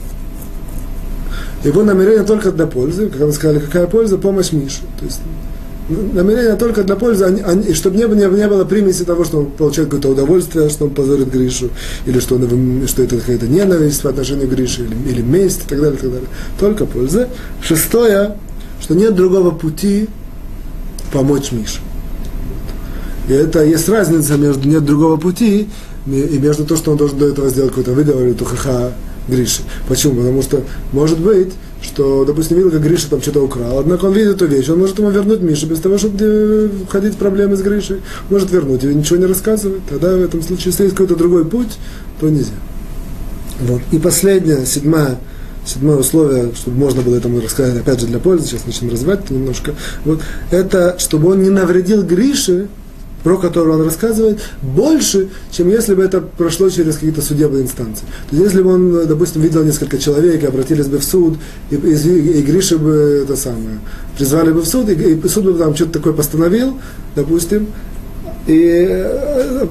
его намерение только для пользы, как мы сказали, какая польза, помощь Мише. То есть намерение только для пользы, они, они, чтобы не, не, не было примеси того, что он получает какое-то удовольствие, что он позорит Гришу, или что, он, что это какая-то ненависть по отношению к Грише, или, или месть, и так далее, и так далее. Только польза. Шестое, что нет другого пути помочь Мише. И это есть разница между нет другого пути и между то, что он должен до этого сделать какой-то выговор или тухаха Гриши. Почему? Потому что, может быть, что, допустим, видел, как Гриша там что-то украл, однако он видит эту вещь, он может ему вернуть Мишу без того, чтобы э, входить в проблемы с Гришей, может вернуть и ничего не рассказывать. Тогда в этом случае, если есть какой-то другой путь, то нельзя. Вот. И последнее, седьмое, седьмое условие, чтобы можно было этому рассказать, опять же, для пользы, сейчас начнем развивать немножко, вот, это чтобы он не навредил Грише, про которую он рассказывает, больше, чем если бы это прошло через какие-то судебные инстанции. То есть, если бы он, допустим, видел несколько человек и обратились бы в суд, и, и, и Гриша бы это самое, призвали бы в суд, и, и суд бы там что-то такое постановил, допустим, и э,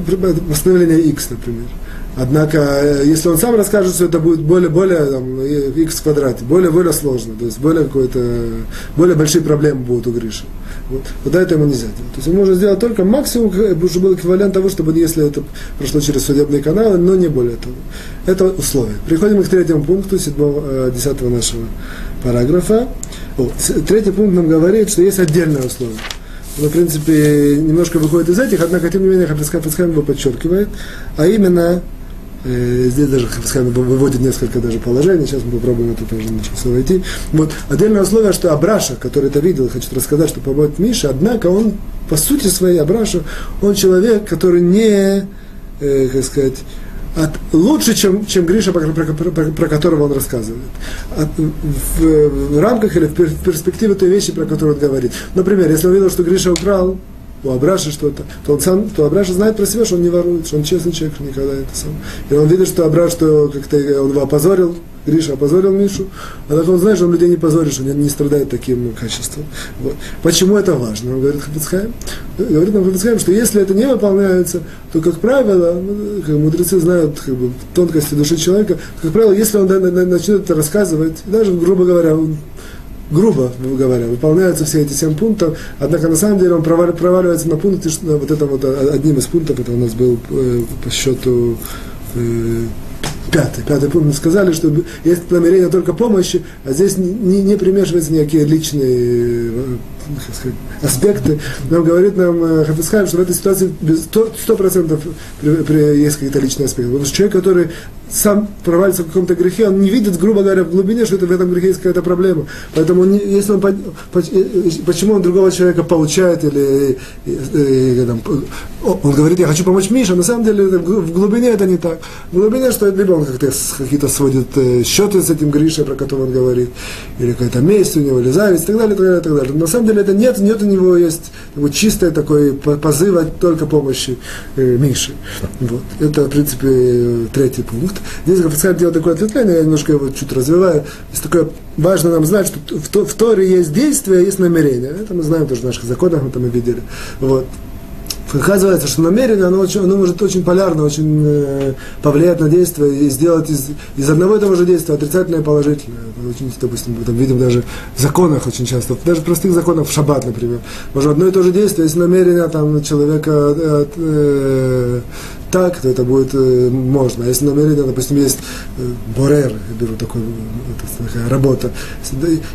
постановление X, например. Однако, э, если он сам расскажет, что это будет более, более там, x в квадрате, более, более сложно, то есть более какой-то, более большие проблемы будут у Гриши. Вот, тогда это ему нельзя делать. То есть он может сделать только максимум, чтобы был эквивалент того, чтобы если это прошло через судебные каналы, но не более того. Это условие. Приходим к третьему пункту, седьмого, э, десятого нашего параграфа. О, третий пункт нам говорит, что есть отдельное условие. Он, в принципе, немножко выходит из этих, однако, тем не менее, Хафискам его подчеркивает, а именно Э, здесь даже Хафисхайм выводит несколько даже положений, сейчас мы попробуем это тоже немножко войти. Вот. Отдельное условие, что Абраша, который это видел, хочет рассказать, что помогает Миша, однако он, по сути своей, Абраша, он человек, который не, э, как сказать, от, лучше, чем, чем Гриша, про, про, про, про которого он рассказывает. От, в, в рамках или в перспективе той вещи, про которую он говорит. Например, если он видел, что Гриша украл, у Абраша что-то, то он сам, то Абраша знает про себя, что он не ворует, что он честный человек, никогда это сам. И он видит, что Абраш, что как-то он его опозорил, Гриша опозорил Мишу, а так он знает, что он людей не позорит, что он не страдает таким качеством. Вот. Почему это важно? Он говорит Хафицхайм, говорит нам Хафицхайм, что если это не выполняется, то, как правило, ну, как мудрецы знают как бы, тонкости души человека, как правило, если он начнет это рассказывать, даже, грубо говоря, грубо говоря, выполняются все эти семь пунктов, однако на самом деле он проваливается на пункте, что вот это вот одним из пунктов, это у нас был э, по счету э, пятый. Пятый пункт мы сказали, что есть намерение только помощи, а здесь не, не примешиваются никакие личные э, сказать, аспекты. Но говорит нам э, Хафисхайм, что в этой ситуации сто процентов есть какие-то личные аспекты. Потому что человек, который сам провалится в каком-то грехе, он не видит, грубо говоря, в глубине, что это в этом грехе есть какая-то проблема. Поэтому он, если он, почему он другого человека получает или, или там, он говорит, я хочу помочь Мише, на самом деле в глубине это не так. В глубине, что либо он как-то какие-то сводит э, счеты с этим Гришей, про которого он говорит, или какая-то месть у него, или зависть, и так далее, и так далее, и так далее. На самом деле это нет, нет у него есть вот, чистое такое позыв только помощи э, Мише. Вот. Это, в принципе, третий пункт. Здесь Рафицхайм делает такое ответвление, я немножко его чуть развиваю. Есть такое, важно нам знать, что в, в Торе есть действие, есть намерение. Это мы знаем тоже в наших законах, мы там и видели. Вот. Оказывается, что намерение, оно, очень, оно может очень полярно, очень э, повлиять на действие и сделать из, из одного и того же действия отрицательное и положительное. Очень, допустим, мы там видим даже в законах очень часто, даже в простых законах, в шаббат, например. Может, одно и то же действие, если намерение там, человека э, э, так, то это будет э, можно. Если намерение, допустим, есть э, борер, я беру такой, это, такая работа.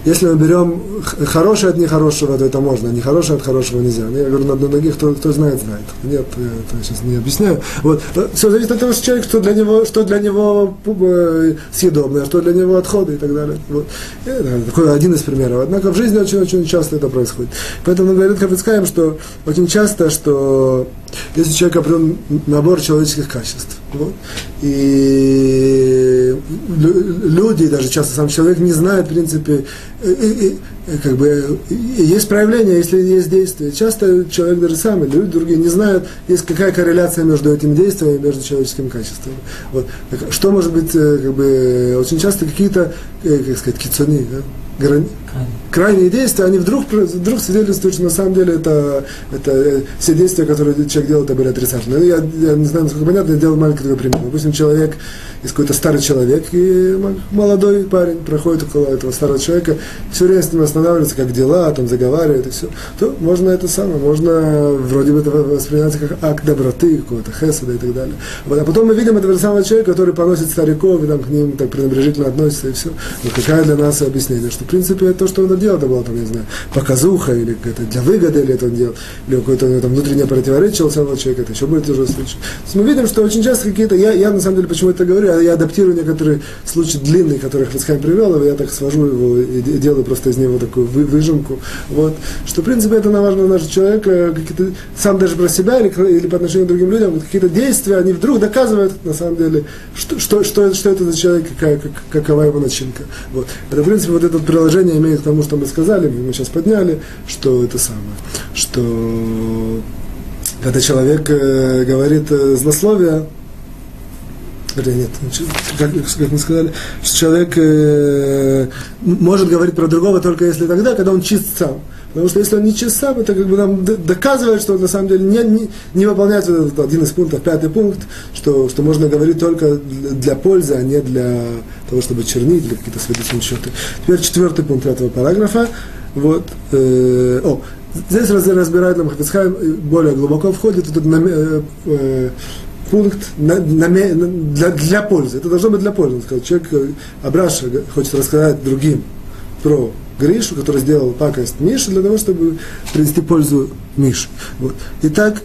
Если мы берем хорошее от нехорошего, то это можно, а нехорошее от хорошего нельзя. Ну, я говорю на одной ноге, кто, кто знает, знает. Нет, я это сейчас не объясняю. Вот. Все зависит от того, что человек, что для него, что для него э, съедобное, что для него отходы и так далее. Вот. Это такой один из примеров. Однако в жизни очень-очень часто это происходит. Поэтому говорит Хафицкаем, что очень часто, что если человек определен набор человеческих качеств. Вот. И люди, даже часто сам человек, не знают, в принципе, и, и, и, как бы, есть проявление, если есть действие. Часто человек даже сам, или люди другие, не знают, есть какая корреляция между этим действием и между человеческим качеством. Вот. Что может быть, э, как бы, очень часто какие-то, э, как сказать, кицуни, да? грани, крайние действия, они вдруг, вдруг свидетельствуют, что на самом деле это, это э, все действия, которые человек делал, это были отрицательные. Я, я не знаю, насколько понятно, я делаю маленький такой пример. Допустим, человек, есть какой-то старый человек, и молодой парень проходит около этого старого человека, все время с ним останавливается, как дела, там заговаривает и все, то можно это самое, можно вроде бы это воспринимать как акт доброты, какого-то хесада и так далее. А потом мы видим этого самого человека, который поносит стариков, и там к ним так пренебрежительно относится, и все. Но какая для нас объяснение, что в принципе то, что он делал, это было, там, не знаю, показуха, или какая-то для выгоды, или это он делал, или какое-то там внутреннее противоречие у самого человека, это еще будет уже случай. мы видим, что очень часто какие-то, я, я на самом деле почему это говорю, я адаптирую некоторые случаи длинные, которые Хацхайм привел, и я так свожу его и делаю просто из него такую вы, выжимку. Вот. Что, в принципе, это важно наш человек, какие-то, сам даже про себя или, или по отношению к другим людям, вот какие-то действия, они вдруг доказывают, на самом деле, что, что, что, что это за человек, какая, как, какова его начинка. Вот. Это, в принципе, вот это приложение имеет к тому, что мы сказали, мы сейчас подняли, что это самое, что когда человек э, говорит э, злословие, вернее, нет, как, как мы сказали, что человек э, может говорить про другого только если тогда, когда он чист сам. Потому что если он не чист сам, это как бы нам доказывает, что он на самом деле не, не, не выполняет этот один из пунктов, пятый пункт, что, что можно говорить только для пользы, а не для того, чтобы чернить или какие-то свидетельные счеты. Теперь четвертый пункт этого параграфа. Вот, э, о, здесь разбирает нам Хафицхайм, более глубоко входит этот э, э, пункт на, на, для, для пользы. Это должно быть для пользы. Сказать, человек, э, Абраша, хочет рассказать другим про Гришу, который сделал пакость Мише, для того, чтобы принести пользу Мише. Вот. Итак,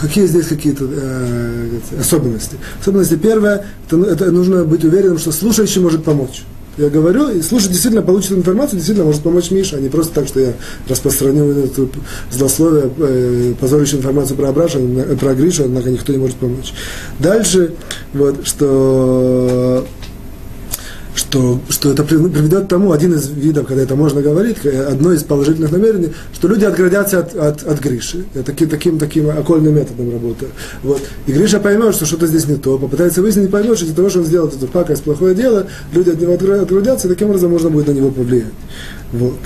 какие здесь какие-то э, особенности? Особенности первая, это, это нужно быть уверенным, что слушающий может помочь я говорю, и слушать действительно получит информацию, действительно может помочь Миша, а не просто так, что я распространю эту злословие, э, позорящую информацию про Абраша, про Гришу, однако никто не может помочь. Дальше, вот, что что что, это приведет к тому, один из видов, когда это можно говорить, одно из положительных намерений, что люди отградятся от, от, от Гриши. Я таким, таким, окольным методом работаю. Вот. И Гриша поймет, что что-то здесь не то, попытается выяснить, поймет, что из-за того, что он сделал эту пакость, плохое дело, люди от него отградятся, и таким образом можно будет на него повлиять. Вот.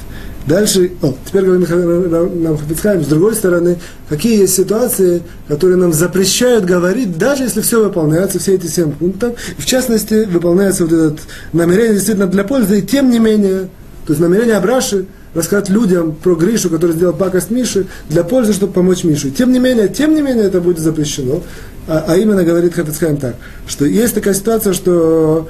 Дальше, о, теперь говорим нам Хафицхайм, с другой стороны, какие есть ситуации, которые нам запрещают говорить, даже если все выполняется, все эти семь пунктов, в частности, выполняется вот это намерение действительно для пользы, и тем не менее, то есть намерение Абраши, рассказать людям про Гришу, который сделал пакость Миши, для пользы, чтобы помочь Мише. Тем не менее, тем не менее, это будет запрещено. А, а именно говорит Хафицхайм так, что есть такая ситуация, что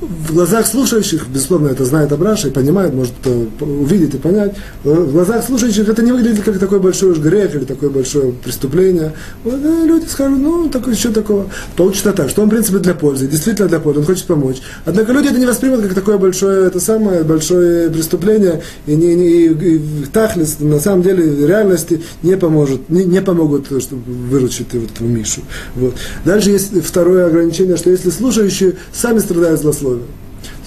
в глазах слушающих, безусловно, это знает Абраша и понимает, может увидеть и понять, в глазах слушающих это не выглядит как такой большой уж грех или такое большое преступление. Вот, э, люди скажут, ну, такое, что такого. Получится так, что он, в принципе, для пользы, действительно для пользы, он хочет помочь. Однако люди это не воспримут как такое большое, это самое большое преступление, и, не, не, и, и Тахлис, на самом деле, в реальности не поможет, не, не помогут, чтобы выручить вот этого Мишу. Вот. Дальше есть второе ограничение, что если слушающие сами страдают злословием, условия.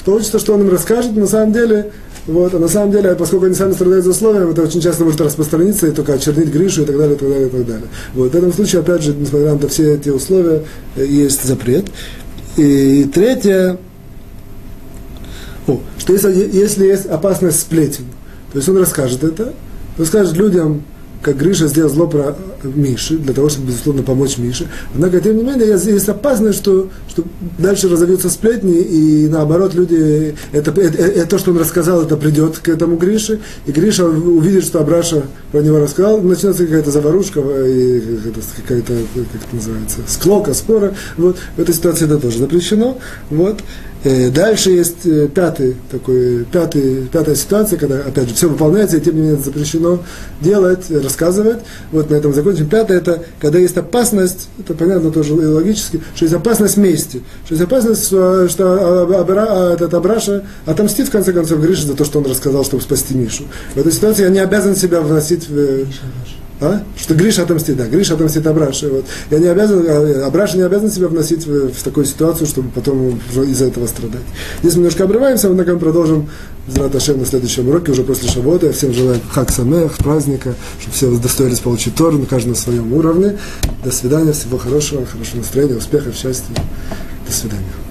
Получится, что он им расскажет, на самом деле, вот, а на самом деле, поскольку они сами страдают за условием, это очень часто может распространиться и только очернить Гришу и так далее, и так далее, и так далее. Вот, в этом случае, опять же, несмотря на все эти условия, э, есть запрет. И третье, о, что если, если есть опасность сплетен, то есть он расскажет это, он скажет людям, как Гриша сделал зло про Миши, для того, чтобы, безусловно, помочь Мише. Однако, тем не менее, есть опасность, что, что дальше разовьются сплетни, и наоборот, люди, это, это, это, то, что он рассказал, это придет к этому Грише, и Гриша увидит, что Абраша про него рассказал, начнется какая-то заварушка, и какая-то, как это называется, склока, спора. Вот, в этой ситуации это тоже запрещено. Вот. Э, дальше есть э, пятый, такой, пятый, пятая ситуация, когда, опять же, все выполняется, и тем не менее запрещено делать, рассказывать. Вот на этом закончим. Пятое, это когда есть опасность, это понятно тоже логически, что есть опасность мести, что есть опасность, что, что Абра, этот Абраша отомстит, в конце концов, Гриша за то, что он рассказал, чтобы спасти Мишу. В этой ситуации я не обязан себя вносить в... А? Что Гриша отомстит, да, Гриша отомстит Абраше. Вот. Я не обязан, а, Абраша не обязан себя вносить в, в такую ситуацию, чтобы потом из-за этого страдать. Здесь мы немножко обрываемся, однако мы продолжим Зраташем на следующем уроке, уже после Шавота. Я всем желаю хак самех, праздника, чтобы все удостоились получить Тору на каждом своем уровне. До свидания, всего хорошего, хорошего настроения, успехов, счастья. До свидания.